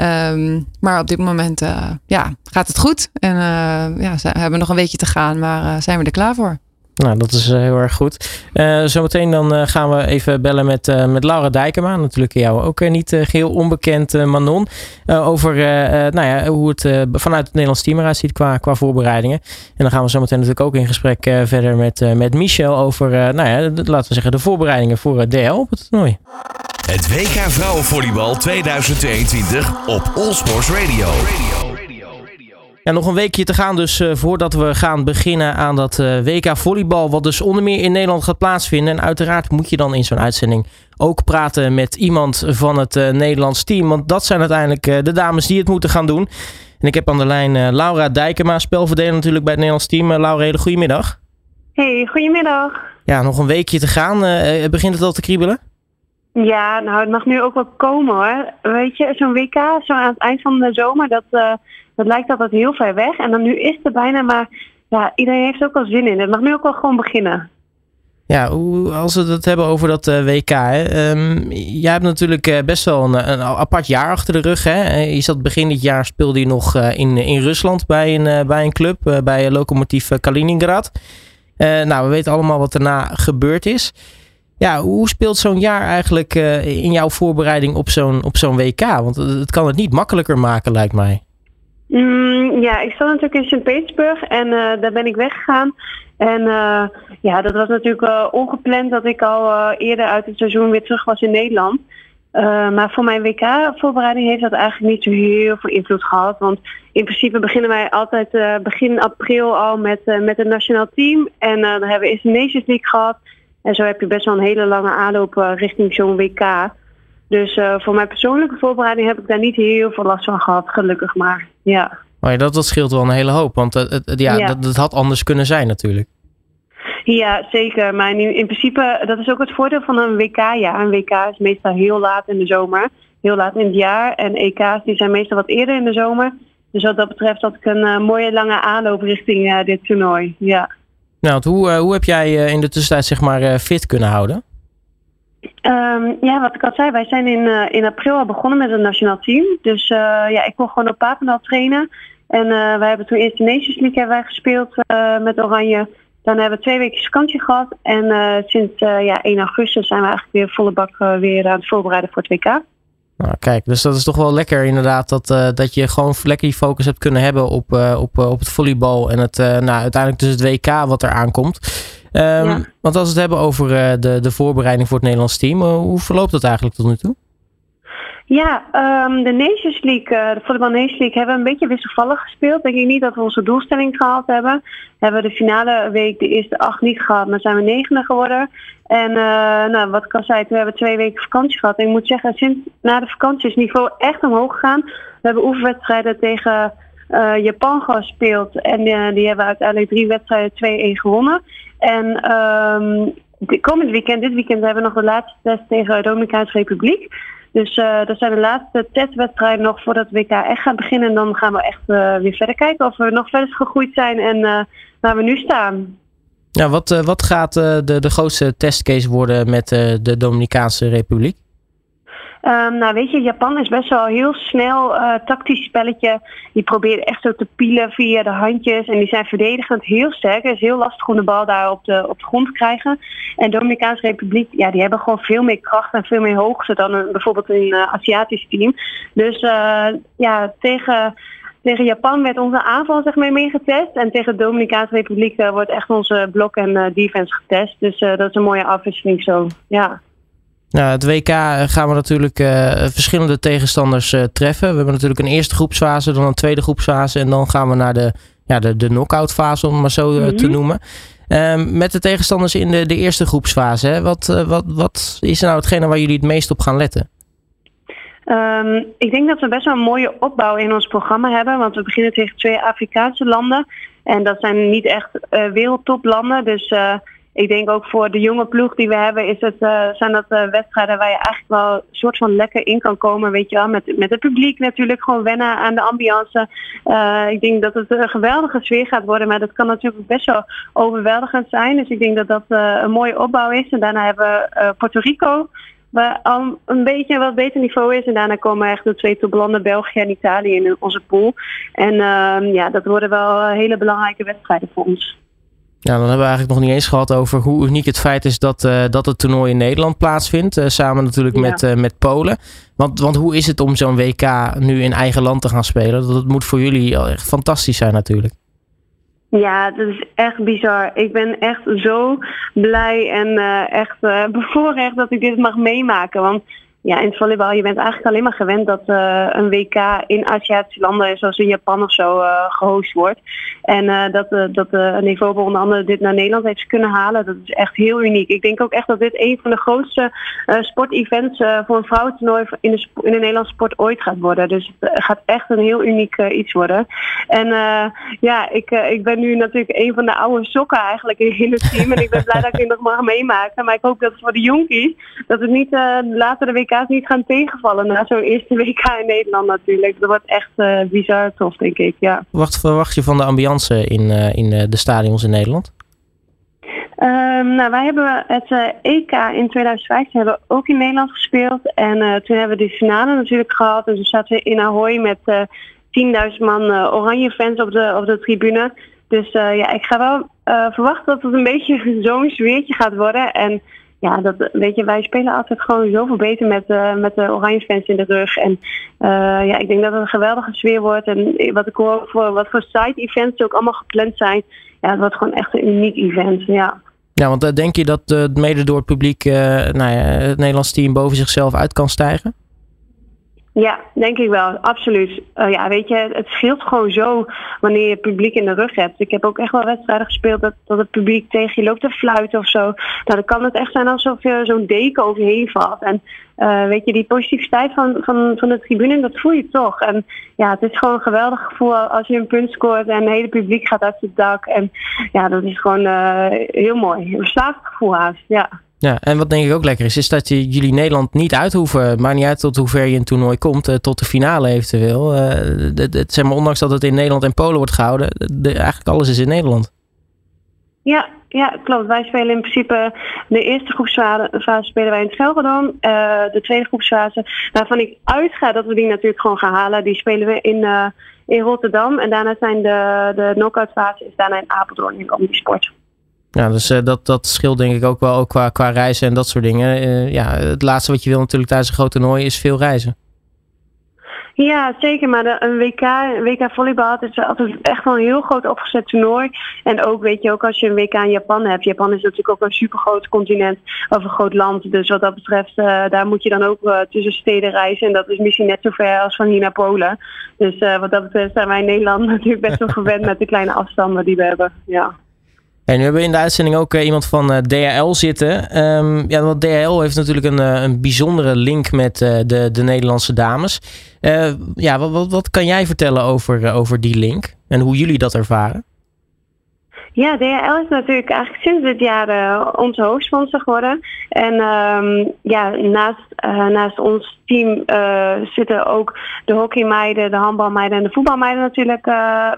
Um, maar op dit moment uh, ja, gaat het goed. En uh, ja, we hebben nog een weekje te gaan, maar uh, zijn we er klaar voor. Nou, dat is heel erg goed. Uh, zometeen dan gaan we even bellen met, uh, met Laura Dijkema. Natuurlijk jou ook niet geheel onbekend, Manon. over nou ja, hoe het vanuit het Nederlands team eruit ziet qua, qua voorbereidingen. En dan gaan we zometeen natuurlijk ook in gesprek verder met, met Michel over, nou ja, laten we zeggen, de voorbereidingen voor DL op het toernooi. Het WK Vrouwenvolleybal 2022 op Allsports Radio. Ja, nog een weekje te gaan dus uh, voordat we gaan beginnen aan dat uh, WK Volleybal. Wat dus onder meer in Nederland gaat plaatsvinden. En uiteraard moet je dan in zo'n uitzending ook praten met iemand van het uh, Nederlands team. Want dat zijn uiteindelijk de dames die het moeten gaan doen. En ik heb aan de lijn Laura Dijkema, spelverdeler natuurlijk bij het Nederlands team. Laura, hele goedemiddag. Hey, goedemiddag. Ja, nog een weekje te gaan. begint het al te kriebelen? Ja, nou, het mag nu ook wel komen hoor. Weet je, zo'n WK, zo aan het eind van de zomer, dat, dat lijkt altijd heel ver weg. En dan nu is het bijna, maar ja, iedereen heeft er ook wel zin in. Het mag nu ook wel gewoon beginnen. Ja, als we het hebben over dat uh, WK. Um, jij hebt natuurlijk uh, best wel een, apart jaar achter de rug. Hè. Eh, je zat begin dit jaar speelde je nog in, in Rusland bij een, bij een club, bij Lokomotiv Kaliningrad. nou, we weten allemaal wat daarna gebeurd is. Ja, hoe speelt zo'n jaar eigenlijk in jouw voorbereiding op zo'n op zo'n WK? Want het kan het niet makkelijker maken, lijkt mij. Mm, ja, ik zat natuurlijk in Sint-Petersburg en daar ben ik weggegaan. En uh, ja, dat was natuurlijk uh, ongepland dat ik al eerder uit het seizoen weer terug was in Nederland. maar voor mijn WK-voorbereiding heeft dat eigenlijk niet zo heel veel invloed gehad. Want in principe beginnen wij altijd begin april al met, met het nationaal team. En dan hebben we eerst de Nations League gehad. En zo heb je best wel een hele lange aanloop richting zo'n WK. Dus voor mijn persoonlijke voorbereiding heb ik daar niet heel veel last van gehad, gelukkig maar. Ja. Maar ja, dat, dat scheelt wel een hele hoop. Want het, het ja, Dat, dat had anders kunnen zijn natuurlijk. Ja, zeker. Maar in, in principe, dat is ook het voordeel van een WK-jaar. Een WK is meestal heel laat in de zomer. Heel laat in het jaar. En EK's die zijn meestal wat eerder in de zomer. Dus wat dat betreft had ik een uh, mooie lange aanloop richting uh, dit toernooi. Ja. Nou, hoe, uh, hoe heb jij in de tussentijd zeg maar fit kunnen houden? Um, ja, wat ik al zei, wij zijn in, uh, in april al begonnen met het nationaal team. Dus uh, ja, ik kon gewoon op Papendal trainen. En uh, wij hebben toen eerst de Nations League hebben wij gespeeld met Oranje. Dan hebben we twee weken vakantie gehad. En sinds ja, 1 augustus zijn we eigenlijk weer volle bak weer aan het voorbereiden voor het WK. Nou, kijk, dus dat is toch wel lekker inderdaad dat, dat je gewoon lekker die focus hebt kunnen hebben op, op, op het volleybal en het, nou, uiteindelijk dus het WK wat er aankomt. Um, Want als we het hebben over de, de voorbereiding voor het Nederlands team, hoe verloopt dat eigenlijk tot nu toe? Ja, um, de Nations League, uh, de Voetbal Nations League hebben we een beetje wisselvallig gespeeld. Denk ik niet dat we onze doelstelling gehaald hebben. Hebben we de finale week de eerste acht niet gehad, maar zijn we negende geworden. En nou, wat ik al zei, toen hebben we twee weken vakantie gehad. En ik moet zeggen, sinds na de vakantie is het niveau echt omhoog gegaan. We hebben oefenwedstrijden tegen Japan gespeeld. En die hebben uiteindelijk drie wedstrijden 2-1 gewonnen. En um, komend weekend, dit weekend, hebben we nog de laatste test tegen de Dominicaanse Republiek. Dus uh, dat zijn de laatste testwedstrijden nog voordat WK echt gaat beginnen. En dan gaan we echt uh, weer verder kijken of we nog verder gegroeid zijn en uh, waar we nu staan. Ja, wat, wat gaat de, de grootste testcase worden met de Dominicaanse Republiek? Um, nou, weet je, Japan is best wel heel snel uh, tactisch spelletje. Die proberen echt zo te pielen via de handjes. En die zijn verdedigend heel sterk. Het is heel lastig om de bal daar op de, op de grond te krijgen. En Dominicaanse Republiek, ja, die hebben gewoon veel meer kracht en veel meer hoogte dan bijvoorbeeld een uh, Aziatisch team. Dus uh, ja, tegen tegen Japan werd onze aanval zeg maar meer getest. En tegen de Dominicaanse Republiek wordt echt onze blok en defense getest. Dus dat is een mooie afwisseling zo. Ja. Nou, het WK gaan we natuurlijk uh, verschillende tegenstanders uh, treffen. We hebben natuurlijk een eerste groepsfase, dan een tweede groepsfase en dan gaan we naar de, ja, de, de knock-out fase, om het maar zo uh, mm -hmm. te mhm. noemen. Um, met de tegenstanders in de, de eerste groepsfase, hè? Wat, wat, wat is nou hetgene waar jullie het meest op gaan letten? Um, ik denk dat we best wel een mooie opbouw in ons programma hebben, want we beginnen tegen twee Afrikaanse landen. En dat zijn niet echt wereldtoplanden, dus ik denk ook voor de jonge ploeg die we hebben, is het, uh, zijn dat uh, wedstrijden waar je eigenlijk wel een soort van lekker in kan komen. Weet je wel, met, met het publiek natuurlijk gewoon wennen aan de ambiance. Uh, ik denk dat het een geweldige sfeer gaat worden, maar dat kan natuurlijk best wel overweldigend zijn. Dus ik denk dat dat een mooie opbouw is. En daarna hebben we Puerto Rico. Waar al een beetje wat beter niveau is. En daarna komen echt de twee toplanden, België en Italië in onze pool. En ehm, ja, dat worden wel hele belangrijke wedstrijden voor ons. Ja, dan hebben we eigenlijk nog niet eens gehad over hoe uniek het feit is dat, uh, dat het toernooi in Nederland plaatsvindt. Uh, samen natuurlijk ja. met, uh, met Polen. Want, want hoe is het om zo'n WK nu in eigen land te gaan spelen? Dat, dat moet voor jullie echt fantastisch zijn natuurlijk. Ja, dat is echt bizar. Ik ben echt zo blij en echt bevoorrecht dat ik dit mag meemaken. Want ja, in het volleybal, je bent eigenlijk alleen maar gewend dat uh, een WK in Aziatische landen, zoals in Japan of zo, uh, gehost wordt. En uh, dat, dat een niveau onder andere dit naar Nederland heeft kunnen halen, dat is echt heel uniek. Ik denk ook echt dat dit een van de grootste sportevents voor een vrouwentoernooi in de, in de Nederlandse sport ooit gaat worden. Dus het gaat echt een heel uniek iets worden. En ja, ik, ik ben nu natuurlijk een van de oude sokken eigenlijk in het team. En ik ben blij dat ik dit nog mag meemaken. Maar ik hoop dat voor de jonkies, dat het niet later de WK Niet gaan tegenvallen na zo'n eerste WK in Nederland natuurlijk. Dat wordt echt uh, bizar tof, denk ik. Ja. Wat verwacht je van de ambiance in, uh, in uh, de stadions in Nederland? Um, nou, wij hebben het EK in 2015 hebben ook in Nederland gespeeld. En toen hebben we de finale natuurlijk gehad. En toen zaten we in Ahoy met 10.000 man oranje fans op de, op de tribune. Dus ja, ik ga wel verwachten dat het een beetje zo'n sfeertje gaat worden. En ja, dat, weet je, wij spelen altijd gewoon zoveel beter met, uh, met de Oranje fans in de rug. En uh, ja, ik denk dat het een geweldige sfeer wordt. En wat ik hoor, voor, wat voor side events ook allemaal gepland zijn. Ja, het wordt gewoon echt een uniek event, ja. Ja, want uh, denk je dat uh, mede door het publiek nou ja, het Nederlands team boven zichzelf uit kan stijgen? Ja, denk ik wel, absoluut. Uh, ja, weet je, het scheelt gewoon zo wanneer je publiek in de rug hebt. Ik heb ook echt wel wedstrijden gespeeld dat, dat het publiek tegen je loopt te fluiten of zo. Nou, dan kan het echt zijn alsof je zo'n deken over heen valt. En uh, weet je, die positiviteit van, van, van de tribune, dat voel je toch. En ja, het is gewoon een geweldig gevoel als je een punt scoort en het hele publiek gaat uit het dak. En ja, dat is gewoon uh, heel mooi. Een verslaafd gevoel haast, ja. Ja, en wat denk ik ook lekker is, is dat je, jullie Nederland niet uit hoeven. Maakt niet uit tot hoe ver je een toernooi komt, uh, tot de finale eventueel. De, zeg maar, ondanks dat het in Nederland en Polen wordt gehouden, de, eigenlijk alles is in Nederland. Ja, ja, klopt. Wij spelen in principe de eerste groepsfase spelen wij in het Gelredome. Uh, de tweede groepsfase, waarvan ik uitga dat we die natuurlijk gewoon gaan halen, die spelen we in, in Rotterdam. En daarna zijn de, de knock-out fase is daarna in Apeldoorn in Omnisport. Ja, dus uh, dat, dat scheelt denk ik ook wel ook qua, qua reizen en dat soort dingen. Uh, ja, het laatste wat je wil natuurlijk tijdens een groot toernooi is veel reizen. Ja, zeker. Maar een WK, WK volleybal is altijd echt wel een heel groot opgezet toernooi. En ook weet je ook als je een WK in Japan hebt. Japan is natuurlijk ook een super groot continent of een groot land. Dus wat dat betreft, uh, daar moet je dan ook tussen steden reizen. En dat is misschien net zo ver als van hier naar Polen. Dus wat dat betreft zijn wij in Nederland natuurlijk best wel gewend met de kleine afstanden die we hebben. Ja. En nu hebben we in de uitzending ook uh, iemand van eh, DHL zitten. Um, ja, want DHL heeft natuurlijk een, uh, een bijzondere link met de, de Nederlandse dames. ja, wat, wat, wat, kan jij vertellen over, over die link en hoe jullie dat ervaren? Ja, DHL is natuurlijk eigenlijk sinds dit jaar onze hoofdsponsor geworden. En um, ja, naast, naast ons team zitten ook de hockeymeiden, de handbalmeiden en de voetbalmeiden natuurlijk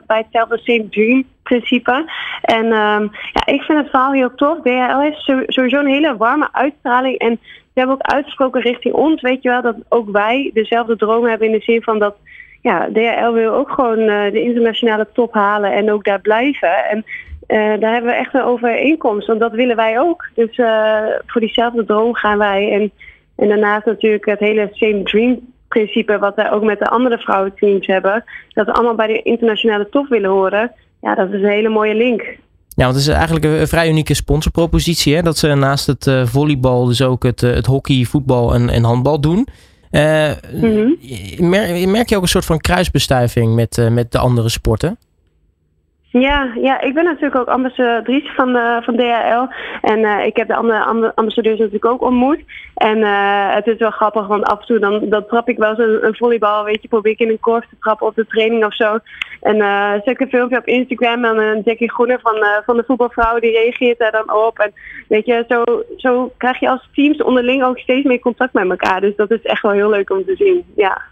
bij hetzelfde Dream principe. En um, ja, ik vind het verhaal heel tof. DHL heeft sowieso een hele warme uitstraling en ze hebben ook uitgesproken richting ons, weet je wel, dat ook wij dezelfde droom hebben in de zin van dat ja, DHL wil ook gewoon de internationale top halen en ook daar blijven. En uh, daar hebben we echt een overeenkomst, want dat willen wij ook. Dus uh, voor diezelfde droom gaan wij. En, en daarnaast natuurlijk het hele same dream principe wat wij ook met de andere vrouwenteams hebben. Dat we allemaal bij de internationale top willen horen. Ja, dat is een hele mooie link. Ja, want het is eigenlijk een, vrij unieke sponsorpropositie. Hè? Dat ze naast het uh, volleybal dus ook het, het hockey, voetbal en, en handbal doen. Uh, mm -hmm. merk, merk, je ook een soort van kruisbestuiving met, met de andere sporten? Ja, ja, ik ben natuurlijk ook ambassadrice van, van DHL. En uh, ik heb de andere ambassadeurs natuurlijk ook ontmoet. En uh, het is wel grappig, want af en toe dan, dan trap ik wel zo'n een volleybal, weet je, probeer ik in een korf te trappen op de training of zo. En uh, zet ik een filmpje op Instagram en uh, Jackie Groene van, van de voetbalvrouw, die reageert daar dan op. En weet je, zo, zo krijg je als teams onderling ook steeds meer contact met elkaar. Dus dat is echt wel heel leuk om te zien, ja.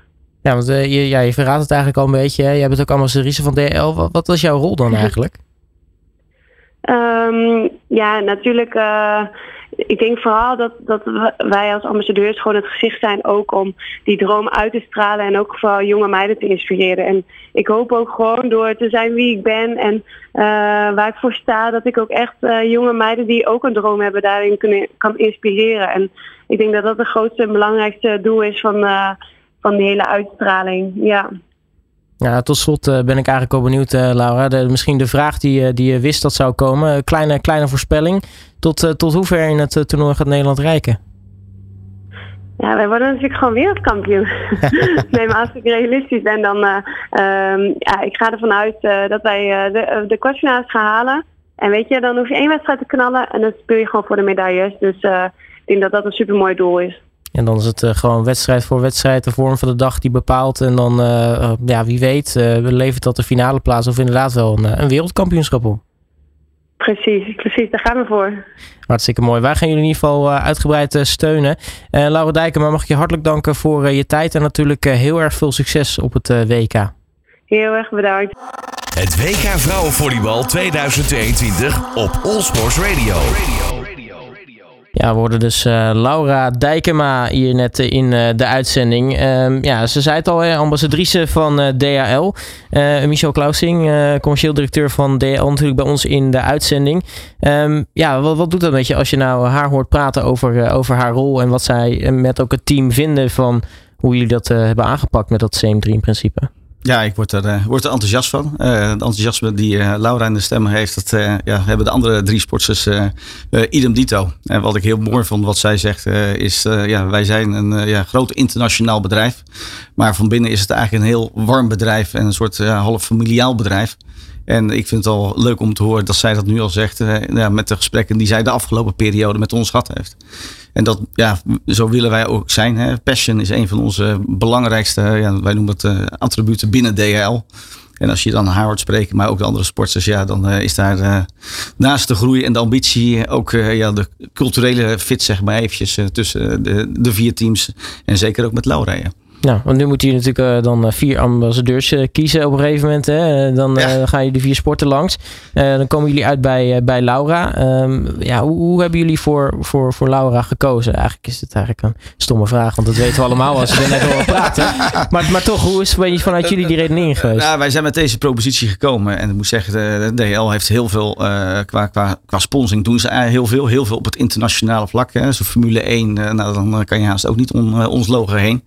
Ja, want uh, je, ja, je verraadt het eigenlijk al een beetje. Hè? Jij bent ook ambassadrice van DL. Wat, wat was jouw rol dan eigenlijk? Um, ja, natuurlijk. Uh, ik denk vooral dat, dat wij als ambassadeurs gewoon het gezicht zijn ook om die droom uit te stralen en ook vooral jonge meiden te inspireren. En ik hoop ook gewoon door te zijn wie ik ben en uh, waar ik voor sta, dat ik ook echt uh, jonge meiden die ook een droom hebben daarin kunnen, kan inspireren. En ik denk dat dat het grootste en belangrijkste doel is van van die hele uitstraling. Ja. Ja, tot slot uh, ben ik eigenlijk al benieuwd, uh, Laura. De, misschien de vraag die, uh, die je wist dat zou komen. Kleine, kleine voorspelling. Tot, tot hoe ver in het toernooi gaat Nederland reiken? Ja, wij worden natuurlijk gewoon wereldkampioen. nee, maar als ik realistisch ben, dan uh, ja, ik ga ervan uit uh, dat wij de, de kwartfinales gaan halen. En weet je, dan hoef je één wedstrijd te knallen en dan speel je gewoon voor de medailles. Dus ik denk dat dat een super mooi doel is. En dan is het gewoon wedstrijd voor wedstrijd, de vorm van de dag die bepaalt. En dan, ja, wie weet, levert dat de finale plaats of inderdaad wel een, een wereldkampioenschap op. Precies, precies, daar gaan we voor. Hartstikke mooi. Wij gaan jullie in ieder geval uh, uitgebreid uh, steunen. Uh, Laura Dijkema, mag ik je hartelijk danken voor je tijd en natuurlijk heel erg veel succes op het WK. Heel erg bedankt. Het WK Vrouwenvolleybal 2022 op Allsports Radio. Ja, we dus uh, Laura Dijkema hier net in uh, de uitzending. Uh, ja, ze zei het al, hè, ambassadrice van uh, DHL. Michel Klausing, commercieel directeur van DHL, natuurlijk bij ons in de uitzending. Um, ja, wat, wat doet dat met je als je nou haar hoort praten over, over haar rol en wat zij met ook het team vinden van hoe jullie dat hebben aangepakt met dat Same Dream principe? Ja, ik word er, uh, er enthousiast van. Uh, het enthousiasme die uh, Laura in de stemmen heeft, dat ja, hebben de andere drie sporters idem dito. En wat ik heel mooi vond wat zij zegt, is ja, wij zijn een ja, groot internationaal bedrijf. Maar van binnen is het eigenlijk een heel warm bedrijf en een soort half familiaal bedrijf. En ik vind het al leuk om te horen dat zij dat nu al zegt. ja, met de gesprekken die zij de afgelopen periode met ons gehad heeft. En dat, ja, zo willen wij ook zijn. Hè. Passion is een van onze belangrijkste, ja, wij noemen het uh, attributen binnen DHL. En als je dan hoort spreken, maar ook de andere sporters, ja, dan is daar naast de groei en de ambitie ook ja, de culturele fit, zeg maar, eventjes tussen de, de vier teams. En zeker ook met Laura. Ja. Nou, want nu moet je natuurlijk uh, dan vier ambassadeurs uh, kiezen op een gegeven moment. Hè? Dan ja. gaan jullie de vier sporten langs. dan komen jullie uit bij, bij Laura. Um, ja, hoe, hoe, hebben jullie voor, voor, voor Laura gekozen? Eigenlijk is het eigenlijk een stomme vraag, want dat weten we allemaal als we er net over praten. Maar, maar toch, hoe is het vanuit jullie die redenering geweest? Nou, wij zijn met deze propositie gekomen. En ik moet zeggen, de, DL heeft heel veel, qua, qua, qua sponsoring doen ze heel veel. Heel veel op het internationale vlak. Hè. Zo Formule 1, nou, dan kan je haast ook niet om ons logo heen.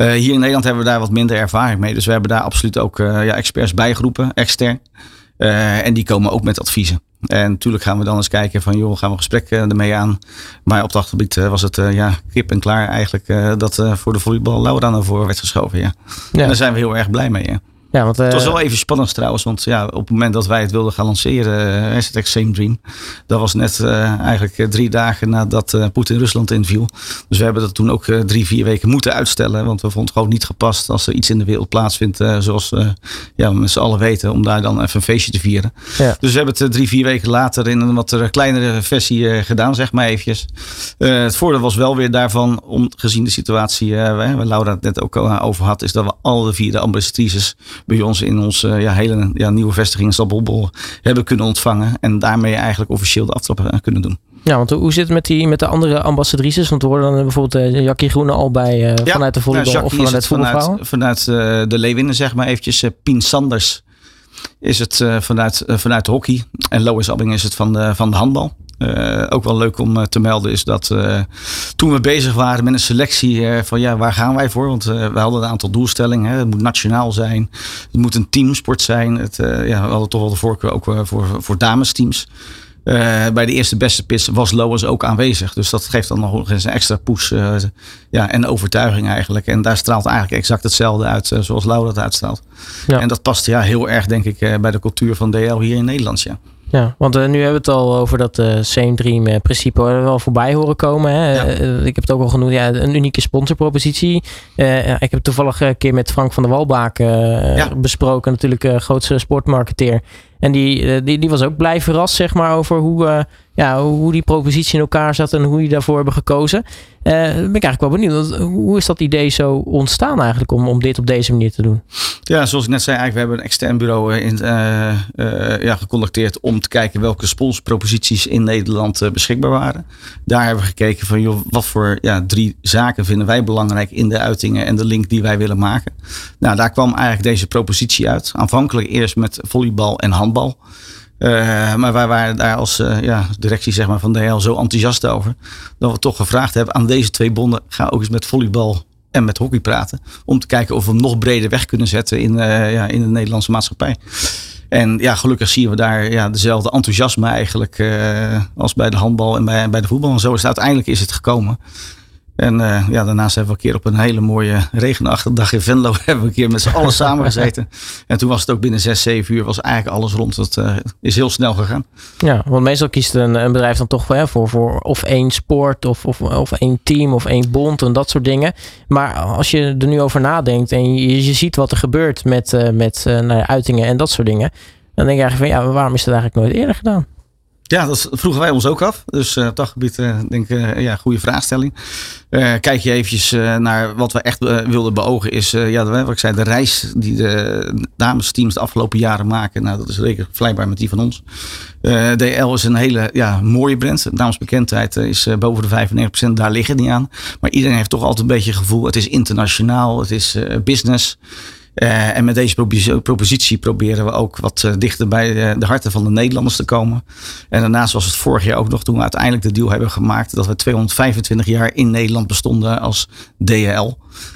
Uh, hier in Nederland hebben we daar wat minder ervaring mee. Dus we hebben daar absoluut ook uh, ja, experts bijgeroepen, extern. Uh, en die komen ook met adviezen. En natuurlijk gaan we dan eens kijken van, joh, gaan we gesprek ermee aan. Maar op dat gebied was het ja, kip en klaar eigenlijk dat voor de volleybal Laura naar voren werd geschoven. Ja. ja. En daar zijn we heel erg blij mee. Ja. Ja, want, het was wel even spannend trouwens, want ja, op het moment dat wij het wilden gaan lanceren, uh, het Same Dream, dat was net uh, eigenlijk drie dagen nadat uh, Poetin Rusland inviel. Dus we hebben dat toen ook drie, vier weken moeten uitstellen, want we vonden het gewoon niet gepast als er iets in de wereld plaatsvindt, zoals ja, we met z'n allen weten, om daar dan even een feestje te vieren. Ja. Dus we hebben het drie, vier weken later in een wat kleinere versie gedaan, zeg maar eventjes. het voordeel was wel weer daarvan, om, gezien de situatie waar Laura het net ook over had, is dat we al de vier de ambassadrices bij ons in onze ja, hele ja, nieuwe vestiging in Stadbobbel hebben kunnen ontvangen. En daarmee eigenlijk officieel de aftrap eh, kunnen doen. Ja, want hoe zit het met, die, met de andere ambassadrices? Want we horen dan bijvoorbeeld uh, Jackie Groene al bij uh, vanuit de volleybal ja, of vanuit het? Vanuit, vanuit de Leeuwinnen zeg maar eventjes. Pien Sanders is het vanuit, vanuit de hockey. En Lois Abbing is het van de, van de handbal. Uh, ook wel leuk om uh, te melden is dat uh, toen we bezig waren met een selectie van ja, waar gaan wij voor? Want we hadden een aantal doelstellingen. Hè. Het moet nationaal zijn. Het moet een teamsport zijn. Het, ja, we hadden toch wel de voorkeur ook voor, voor damesteams. bij de eerste beste pits was Lois ook aanwezig. Dus dat geeft dan nog eens een extra push ja, en overtuiging eigenlijk. En daar straalt eigenlijk exact hetzelfde uit zoals Laura dat uitstraalt. Ja. En dat past ja, heel erg denk ik bij de cultuur van DL hier in Nederland. Ja. Ja, want uh, nu hebben we het al over dat uh, Same Dream uh, principe wel voorbij horen komen. Hè? Ja. ik heb het ook al genoemd, ja, een unieke sponsorpropositie. ik heb toevallig een keer met Frank van der Walbaak ja. besproken, natuurlijk grootste sportmarketeer. En die, die, die was ook blij verrast, zeg maar, over hoe, ja, hoe die propositie in elkaar zat en hoe die daarvoor hebben gekozen. Uh, ben ik eigenlijk wel benieuwd. Hoe is dat idee zo ontstaan eigenlijk om, om dit op deze manier te doen? Ja, zoals ik net zei, eigenlijk, we hebben een extern bureau in, uh, uh, ja, gecontacteerd om te kijken welke sponsorproposities in Nederland beschikbaar waren. Daar hebben we gekeken van joh, wat voor ja, drie zaken vinden wij belangrijk in de uitingen en de link die wij willen maken. Nou, daar kwam eigenlijk deze propositie uit. Aanvankelijk eerst met volleybal en handbal. Uh, maar wij waren daar als uh, ja, directie zeg maar, van DL zo enthousiast over. Dat we toch gevraagd hebben aan deze twee bonden. Ga ook eens met volleybal en met hockey praten. Om te kijken of we hem nog breder weg kunnen zetten in, uh, ja, in de Nederlandse maatschappij. En ja, gelukkig zien we daar ja, dezelfde enthousiasme eigenlijk als bij de handbal en bij, bij de voetbal. En zo is het uiteindelijk is het gekomen. En uh, ja, daarnaast hebben we een keer op een hele mooie regenachtige dag in Venlo hebben we een keer met z'n allen samen gezeten. En toen was het ook binnen 6, 7 uur was eigenlijk alles rond. Dat uh, is heel snel gegaan. Ja, want meestal kiest een, een bedrijf dan toch hè, voor, voor of één sport of, of, of één team of één bond en dat soort dingen. Maar als je er nu over nadenkt en je, ziet wat er gebeurt met, uh, met nou, uitingen en dat soort dingen. Dan denk je eigenlijk van ja, waarom is dat eigenlijk nooit eerder gedaan? Ja, dat vroegen wij ons ook af. Dus uh, op dat gebied uh, denk ik, uh, ja, goede vraagstelling. kijk je eventjes naar wat we echt wilden beogen is, ja, wat ik zei, de reis die de damesteams de afgelopen jaren maken. Nou, dat is zeker vergelijkbaar met die van ons. DL is een hele ja, mooie brand. Damesbekendheid is boven de 95%, daar liggen niet aan. Maar iedereen heeft toch altijd een beetje gevoel, het is internationaal, het is business. Uh, en met deze propositie proberen we ook wat uh, dichter bij de, de, harten van de Nederlanders te komen. En daarnaast was het vorig jaar ook nog toen we uiteindelijk de deal hebben gemaakt dat we 225 jaar in Nederland bestonden als DHL.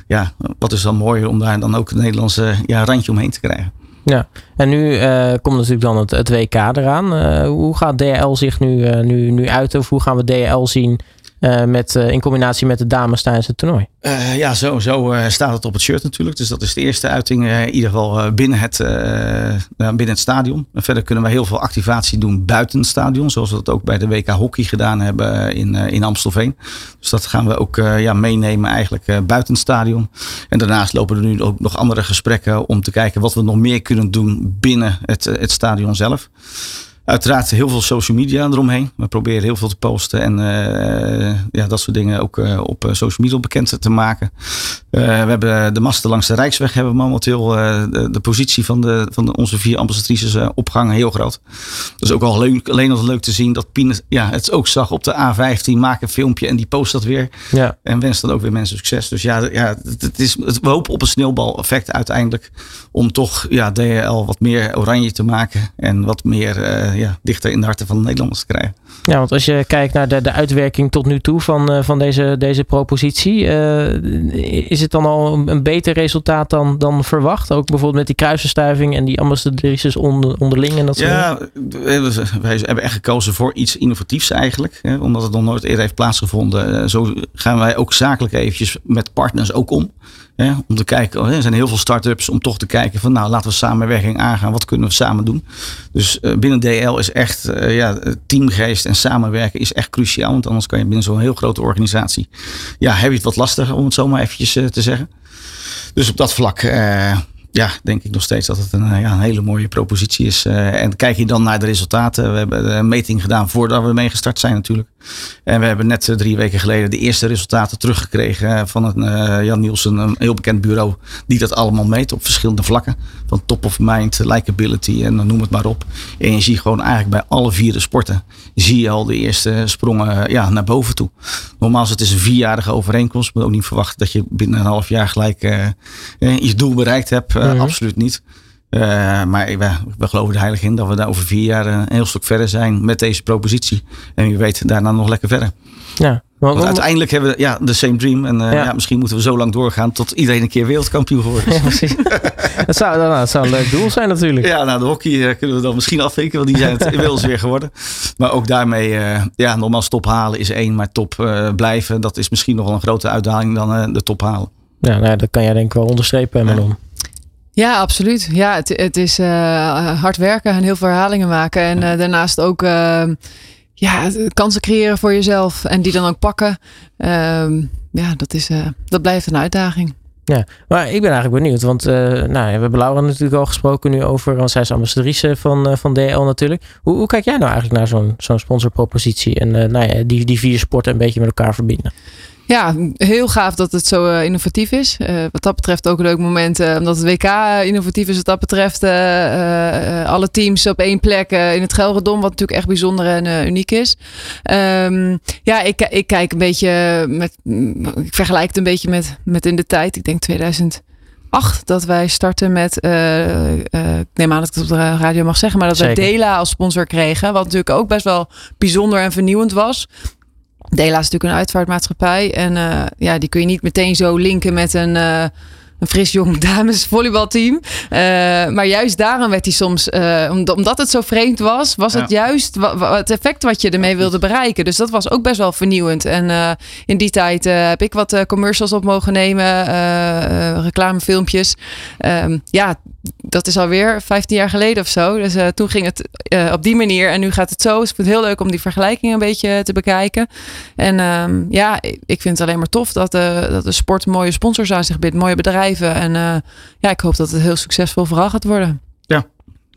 Ja, wat is dan mooi om daar dan ook een Nederlandse ja, randje omheen te krijgen. Ja, en nu komt natuurlijk dan het, het WK eraan. hoe gaat DHL zich nu, nu, nu uit of hoe gaan we DHL zien uh, met, uh, in combinatie met de dames tijdens het toernooi. Uh, ja, zo, zo staat het op het shirt natuurlijk. Dus dat is de eerste uiting in ieder geval binnen, het, binnen het stadion. En verder kunnen we heel veel activatie doen buiten het stadion. Zoals we dat ook bij de WK Hockey gedaan hebben in, in Amstelveen. Dus dat gaan we ook ja, meenemen eigenlijk buiten het stadion. En daarnaast lopen er nu ook nog andere gesprekken om te kijken wat we nog meer kunnen doen binnen het, het stadion zelf. Uiteraard heel veel social media eromheen. We proberen heel veel te posten en uh, ja, dat soort dingen ook uh, op social media bekend te maken. Uh, we hebben de masten langs de Rijksweg hebben we momenteel de, de, positie van, de, van onze vier ambassadrices opgehangen heel groot. Dat is ook al leuk, alleen al leuk te zien dat Pien ja, het ook zag op de A15, maak een filmpje en die post dat weer. Ja. En wenst dan ook weer mensen succes. Dus ja, ja het, is, het, we hopen op een sneeuwbal effect uiteindelijk om toch ja, DHL wat meer oranje te maken en wat meer ja, dichter in de harten van de Nederlanders te krijgen. Ja, want als je kijkt naar de, de uitwerking tot nu toe van, uh, van deze, deze propositie, uh, is het dan al een, beter resultaat dan, dan verwacht? Ook bijvoorbeeld met die kruisverstuiving en die ambassadrices onder, onderling en dat soort Ja, wij hebben echt gekozen voor iets innovatiefs eigenlijk, hè, omdat het nog nooit eerder heeft plaatsgevonden. Zo gaan wij ook zakelijk eventjes met partners ook om. Hè, om te kijken, oh, er zijn heel veel start-ups om toch te kijken van nou laten we samenwerking aangaan, wat kunnen we samen doen. Dus uh, binnen DL is echt uh, ja, teamgeest en samenwerken is echt cruciaal, want anders kan je binnen zo'n heel grote organisatie, ja, heb je het wat lastiger om het zo maar eventjes uh, te zeggen. Dus op dat vlak ja, denk ik nog steeds dat het een, ja, een hele mooie propositie is. Uh, en kijk je dan naar de resultaten. We hebben een meting gedaan voordat we mee gestart zijn natuurlijk. En we hebben net uh, drie weken geleden de eerste resultaten teruggekregen van een, uh, Jan Nielsen, een heel bekend bureau, die dat allemaal meet op verschillende vlakken. Van top of mind, likability en noem het maar op. En je ziet gewoon eigenlijk bij alle vier de sporten, zie je al de eerste sprongen ja, naar boven toe. Nogmaals, het is een vierjarige overeenkomst. Maar ook niet verwachten dat je binnen een half jaar gelijk je doel bereikt hebt. Mm -hmm. Absoluut niet. Uh, maar we, we, geloven er heilig in dat we daar over vier jaar een heel stuk verder zijn met deze propositie. En wie weet daarna nog lekker verder. Ja. Want uiteindelijk hebben we ja, de same dream. En uh, ja. ja. misschien moeten we zo lang doorgaan tot iedereen een keer wereldkampioen wordt. Ja, precies. dat, zou, nou, dat zou een leuk doel zijn natuurlijk. Ja, nou de hockey uh, kunnen we dan misschien afvinken. Want die zijn het inmiddels weer geworden. Maar ook daarmee, uh, ja, nogmaals top halen is één. Maar top blijven, dat is misschien nog wel een grote uitdaging dan de top halen. Ja, nou, dat kan jij denk ik wel onderstrepen, Manon. Ja, absoluut. Ja, het, het is uh, hard werken en heel veel herhalingen maken. En uh, daarnaast ook uh, ja, kansen creëren voor jezelf en die dan ook pakken. Ehm, ja, dat, is, dat blijft een uitdaging. Ja, maar ik ben eigenlijk benieuwd, want nou, we hebben Laura natuurlijk al gesproken nu over, want zij is ambassadrice van, van DL natuurlijk. Hoe, hoe kijk jij nou eigenlijk naar zo'n zo'n sponsorpropositie en nou ja, die, die vier sporten een beetje met elkaar verbinden? Ja, heel gaaf dat het zo uh, innovatief is. Uh, wat dat betreft ook een leuk moment, uh, omdat het WK innovatief is. Wat dat betreft alle teams op één plek in het Gelredom, wat natuurlijk echt bijzonder en uniek is. Um, ja, ik, ik kijk een beetje met, ik vergelijk het een beetje met, met in de tijd. Ik denk 2008 dat wij starten met, ik neem aan dat ik het op de radio mag zeggen, maar dat Zeker. we Dela als sponsor kregen. Wat natuurlijk ook best wel bijzonder en vernieuwend was. Dela is natuurlijk een uitvaartmaatschappij. En uh, ja, die kun je niet meteen zo linken met een, uh, een fris jong dames volleybalteam. maar juist daarom werd hij soms, omdat het zo vreemd was, was het juist het effect wat je ermee wilde bereiken. Dus dat was ook best wel vernieuwend. En in die tijd heb ik wat commercials op mogen nemen, reclamefilmpjes. Ehm, ja, dat is alweer 15 jaar geleden of zo. Dus toen ging het op die manier en nu gaat het zo. Dus ik vind het heel leuk om die vergelijking een beetje te bekijken. En ehm, ja, ik vind het alleen maar tof dat, uh, dat de sport mooie sponsors aan zich biedt, mooie bedrijven. En uh, ja, ik hoop dat het heel succesvol vooral gaat worden. Ja.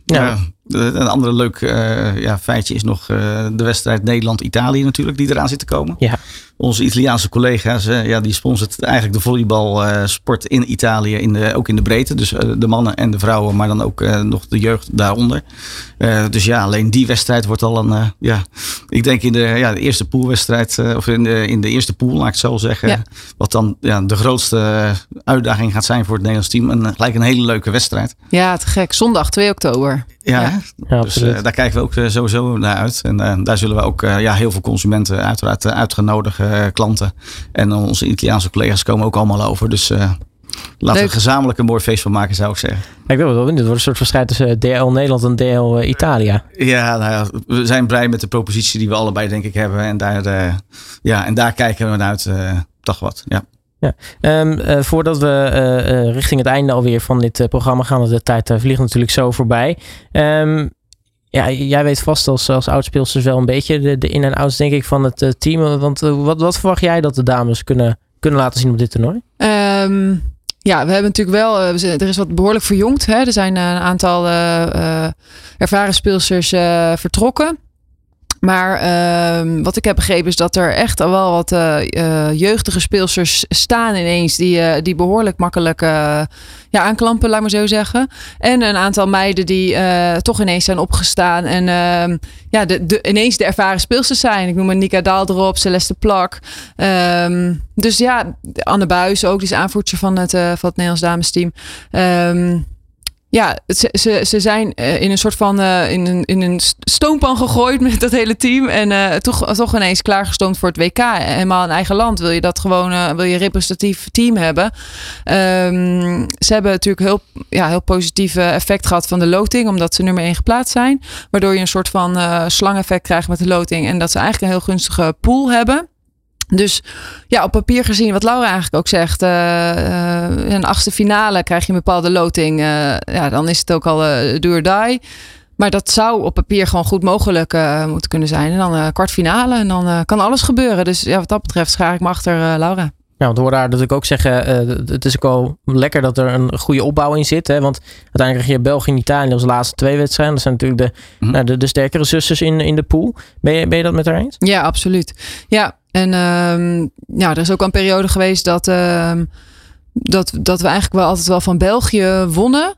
Ja. Een andere leuk uh, ja, feitje is nog de wedstrijd Nederland-Italië natuurlijk, die eraan zit te komen. Ja onze Italiaanse collega's, ja, die sponsort eigenlijk de volleybalsport in Italië, in de, ook in de breedte. Dus eh, de mannen en de vrouwen, maar dan ook eh, nog de jeugd daaronder. Uh, dus ja, alleen die wedstrijd wordt al een, ja, ik denk in de, ja, de eerste poolwedstrijd, of in de, in de eerste pool, laat ik het zo zeggen. Wat dan ja, de grootste uitdaging gaat zijn voor het Nederlands team. En gelijk een hele leuke wedstrijd. Ja, te gek. Zondag 2 oktober. Ja, ja. dus daar kijken we ook sowieso naar uit. En daar zullen we ook ja, heel veel consumenten uiteraard uitgenodigen uh, klanten. En onze Italiaanse collega's komen ook allemaal over. Dus laten we gezamenlijk een mooi feest van maken, zou ik zeggen. Ik weet wel, dit wordt een soort verschijt tussen DL Nederland en DL Italië. Ja, nou ja, we zijn blij met de propositie die we allebei denk ik hebben. En daar, ja, en daar kijken we naar uit. toch wat, ja. Ja. Um, voordat we uh, richting het einde alweer van dit programma gaan, de tijd vliegt natuurlijk zo voorbij. Um, ja, jij weet vast als, als oudspeelsters wel een beetje de, in- en outs, denk ik, van het team. Want wat, wat verwacht jij dat de dames kunnen, kunnen laten zien op dit toernooi? Um, ja, we hebben natuurlijk wel, er is wat behoorlijk verjongd. Hè? Er zijn een aantal ervaren speelsters vertrokken. Maar uh, wat ik heb begrepen is dat er echt al wel wat uh, uh, jeugdige speelsters staan ineens. Die, uh, die behoorlijk makkelijk ja, aanklampen, laat maar zo zeggen. En een aantal meiden die toch ineens zijn opgestaan. En ehm, ja, de, ineens de ervaren speelsters zijn. Ik noem maar Nika Daal erop, Celeste Plak. Um, dus ja, Anne Buis ook. Die is aanvoerder van het, van het Nederlands damesteam. Um, ja, ze, ze, ze zijn uh, in een soort van uh, in, een, in een stoompan gegooid met dat hele team. En uh, toch, toch ineens klaargestoomd voor het WK. Helemaal in eigen land wil je dat gewoon, wil je een representatief team hebben. Um, ze hebben natuurlijk heel, ja, heel positief effect gehad van de loting, omdat ze nummer 1 geplaatst zijn. Waardoor je een soort van slangeffect krijgt met de loting. En dat ze eigenlijk een heel gunstige pool hebben. Dus ja, op papier gezien, wat Laura eigenlijk ook zegt, uh, een achtste finale krijg je een bepaalde loting. Uh, ja, dan is het ook al uh, do or die. Maar dat zou op papier gewoon goed mogelijk moeten kunnen zijn. En dan kwartfinale en dan kan alles gebeuren. Dus ja, wat dat betreft schaar ik me achter Laura. Ja, want we horen daar natuurlijk ook zeggen, het is ook wel lekker dat er een goede opbouw in zit. Hè? Want uiteindelijk krijg je België en Italië als laatste twee wedstrijden. Dat zijn natuurlijk de, mm -hmm. de, de, sterkere zusters in, in de pool. Ben je, ben je dat met haar eens? Ja, absoluut. Ja, en um, ja, er is ook een periode geweest dat, uh, dat, dat we eigenlijk wel altijd wel van België wonnen.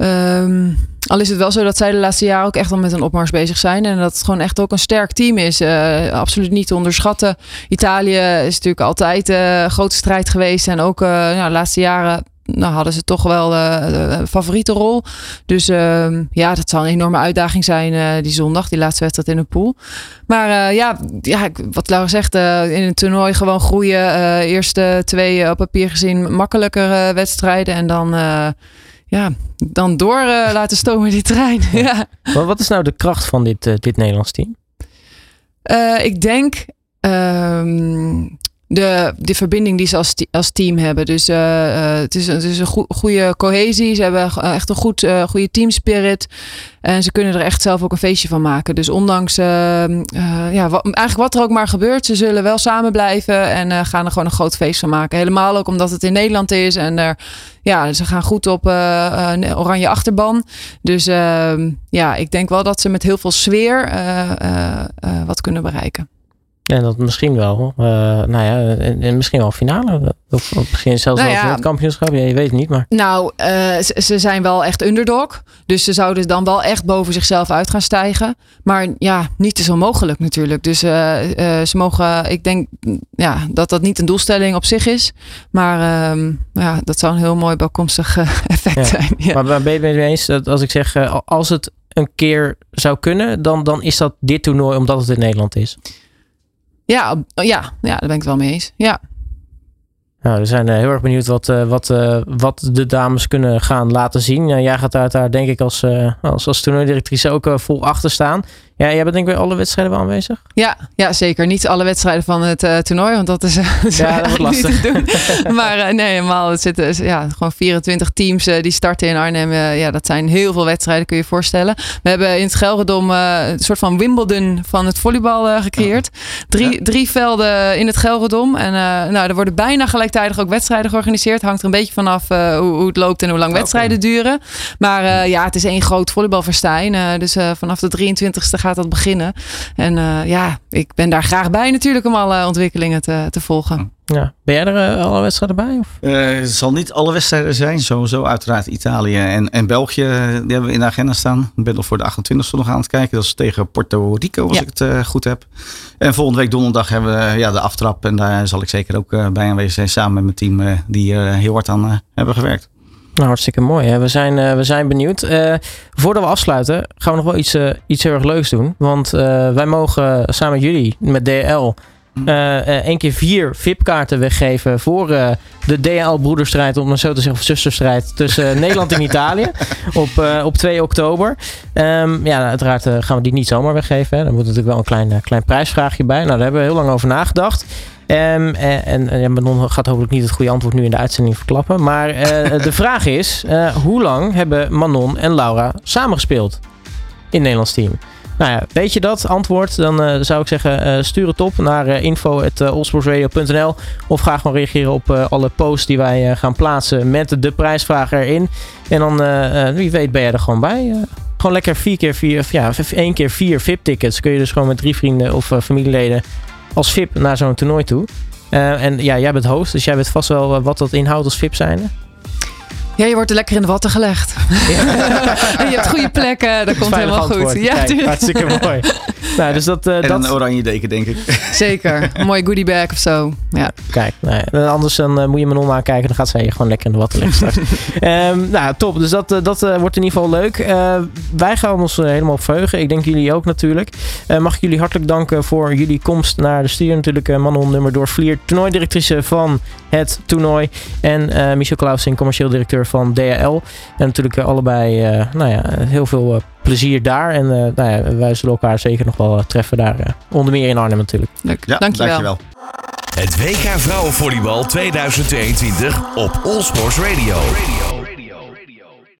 Um, al is het wel zo dat zij de laatste jaren ook echt al met een opmars bezig zijn. En dat het gewoon echt ook een sterk team is. Uh, absoluut niet te onderschatten. Italië is natuurlijk altijd uh, een grote strijd geweest. En ook nou, de laatste jaren nou, hadden ze toch wel uh, een favoriete rol. Dus uh, ja, dat zal een enorme uitdaging zijn uh, die zondag, die laatste wedstrijd in de pool. Maar ja, ja, wat Laura zegt, in een toernooi gewoon groeien. eerste twee op papier gezien makkelijker wedstrijden. En dan, ja, dan door laten stomen die trein. ja. Wat is nou de kracht van dit, dit Nederlands team? ik denk... Um, de, de verbinding die ze als, als team hebben. Dus uh, uh, het is, het is een go goede cohesie. Ze hebben echt een goed, uh, goede teamspirit. En ze kunnen er echt zelf ook een feestje van maken. Dus ondanks ja, wat, eigenlijk wat er ook maar gebeurt, ze zullen wel samen blijven en gaan er gewoon een groot feest van maken. Helemaal ook omdat het in Nederland is en er, ja, ze gaan goed op een oranje achterban. Dus ehm, ja, ik denk wel dat ze met heel veel sfeer wat kunnen bereiken. En dat misschien wel, uh, nou ja, en, misschien wel finale. Of, of misschien zelfs nou ja, wel het kampioenschap. Ja, je weet het niet, maar. Nou, uh, ze, ze, zijn wel echt underdog. Dus ze zouden dan wel echt boven zichzelf uit gaan stijgen. Maar ja, niet is onmogelijk natuurlijk. Dus uh, ze mogen, ik denk ja, dat dat niet een doelstelling op zich is. Maar ehm, ja, dat zou een heel mooi bijkomstig effect ja. zijn. Ja. Maar ben je het mee eens dat als ik zeg, als het een keer zou kunnen, dan, dan is dat dit toernooi omdat het in Nederland is? Ja, ja, ja, daar ben ik het wel mee eens. Ja. Nou, we zijn heel erg benieuwd wat, wat, wat de dames kunnen gaan laten zien. jij gaat daar, daar denk ik als, als, als toernooidirectrice ook vol achter staan. Ja, jij bent denk ik bij alle wedstrijden wel aanwezig? Ja, ja zeker. Niet alle wedstrijden van het uh, toernooi, want dat is, ja, dat lastig. Te doen. maar uh, nee, helemaal. Het zitten ja, gewoon 24 teams uh, die starten in Arnhem. ja, dat zijn heel veel wedstrijden, kun je je voorstellen. We hebben in het Gelredom een soort van Wimbledon van het volleybal gecreëerd. Drie, ja. drie velden in het Gelredom. En nou, er worden bijna gelijktijdig ook wedstrijden georganiseerd. Hangt er een beetje vanaf hoe, hoe het loopt en hoe lang wedstrijden duren. Maar ja, het is één groot volleybalverstijn. dus vanaf de 23ste gaat dat beginnen. En uh, ja, ik ben daar graag bij natuurlijk om alle ontwikkelingen te, te volgen. Ja. Ben jij er uh, alle wedstrijden bij? Of? Uh, het zal niet alle wedstrijden zijn. Sowieso uiteraard Italië en, en België. Die hebben we in de agenda staan. Ik ben nog voor de 28e nog aan het kijken. Dat is tegen Puerto Rico, als ja. ik het uh, goed heb. En volgende week donderdag hebben we ja, de aftrap. En daar zal ik zeker ook bij aanwezig zijn. Samen met mijn team die heel hard aan hebben gewerkt. Nou, hartstikke mooi. Hè? We, zijn, uh, we zijn benieuwd. Uh, voordat we afsluiten, gaan we nog wel iets, uh, iets heel erg leuks doen. Want wij mogen samen met jullie, met DL, één keer vier VIP-kaarten weggeven voor de DL-broederstrijd, om het zo te zeggen, of zusterstrijd tussen Nederland en Italië op, op 2 oktober. Um, ja, uiteraard gaan we die niet zomaar weggeven. Hè. Daar moet natuurlijk wel een klein, klein prijsvraagje bij. Nou, daar hebben we heel lang over nagedacht. Um, en, en Manon gaat hopelijk niet het goede antwoord nu in de uitzending verklappen. Maar uh, de vraag is: uh, hoe lang hebben Manon en Laura samengespeeld in het Nederlands team? Nou ja, weet je dat antwoord? Dan uh, zou ik zeggen, stuur het op naar info.allsportsradio.nl of ga gewoon reageren op alle posts die wij gaan plaatsen met de prijsvraag erin. En dan, wie weet, ben je er gewoon bij. gewoon lekker vier keer vier, ja, één keer vier VIP-tickets. Kun je dus gewoon met drie vrienden of familieleden als VIP naar zo'n toernooi toe. Uh, en ja, jij bent host, dus jij weet vast wel eh, wat dat inhoudt als VIP zijn. Ja, je wordt er lekker in de watten gelegd. Ja. je hebt goede plekken, dat komt helemaal goed. Ja, Kijk, hartstikke mooi. Nou, dus dat, uh, en dat... een oranje deken, denk ik. Zeker. Een mooie goodie bag of zo. Ja. Kijk, nou, anders dan, uh, moet je Manon aankijken. Dan gaat zij je gewoon lekker in de watten leggen straks. um, nou, top. Dus dat, uh, dat wordt in ieder geval leuk. wij gaan ons helemaal op verheugen. Ik denk jullie ook natuurlijk. mag ik jullie hartelijk danken voor jullie komst naar de studio. Natuurlijk Manon Nummer door Vlier, toernooidirectrice van het toernooi. En Michel Clausen, commercieel directeur van DHL. En natuurlijk allebei nou ja, heel veel plezier daar. En uh, nou ja, wij zullen elkaar zeker nog wel treffen daar. Uh, onder meer in Arnhem natuurlijk. Leuk. Ja, dankjewel. dankjewel. Het WK Vrouwenvolleybal 2022 op All Sports Radio. Radio.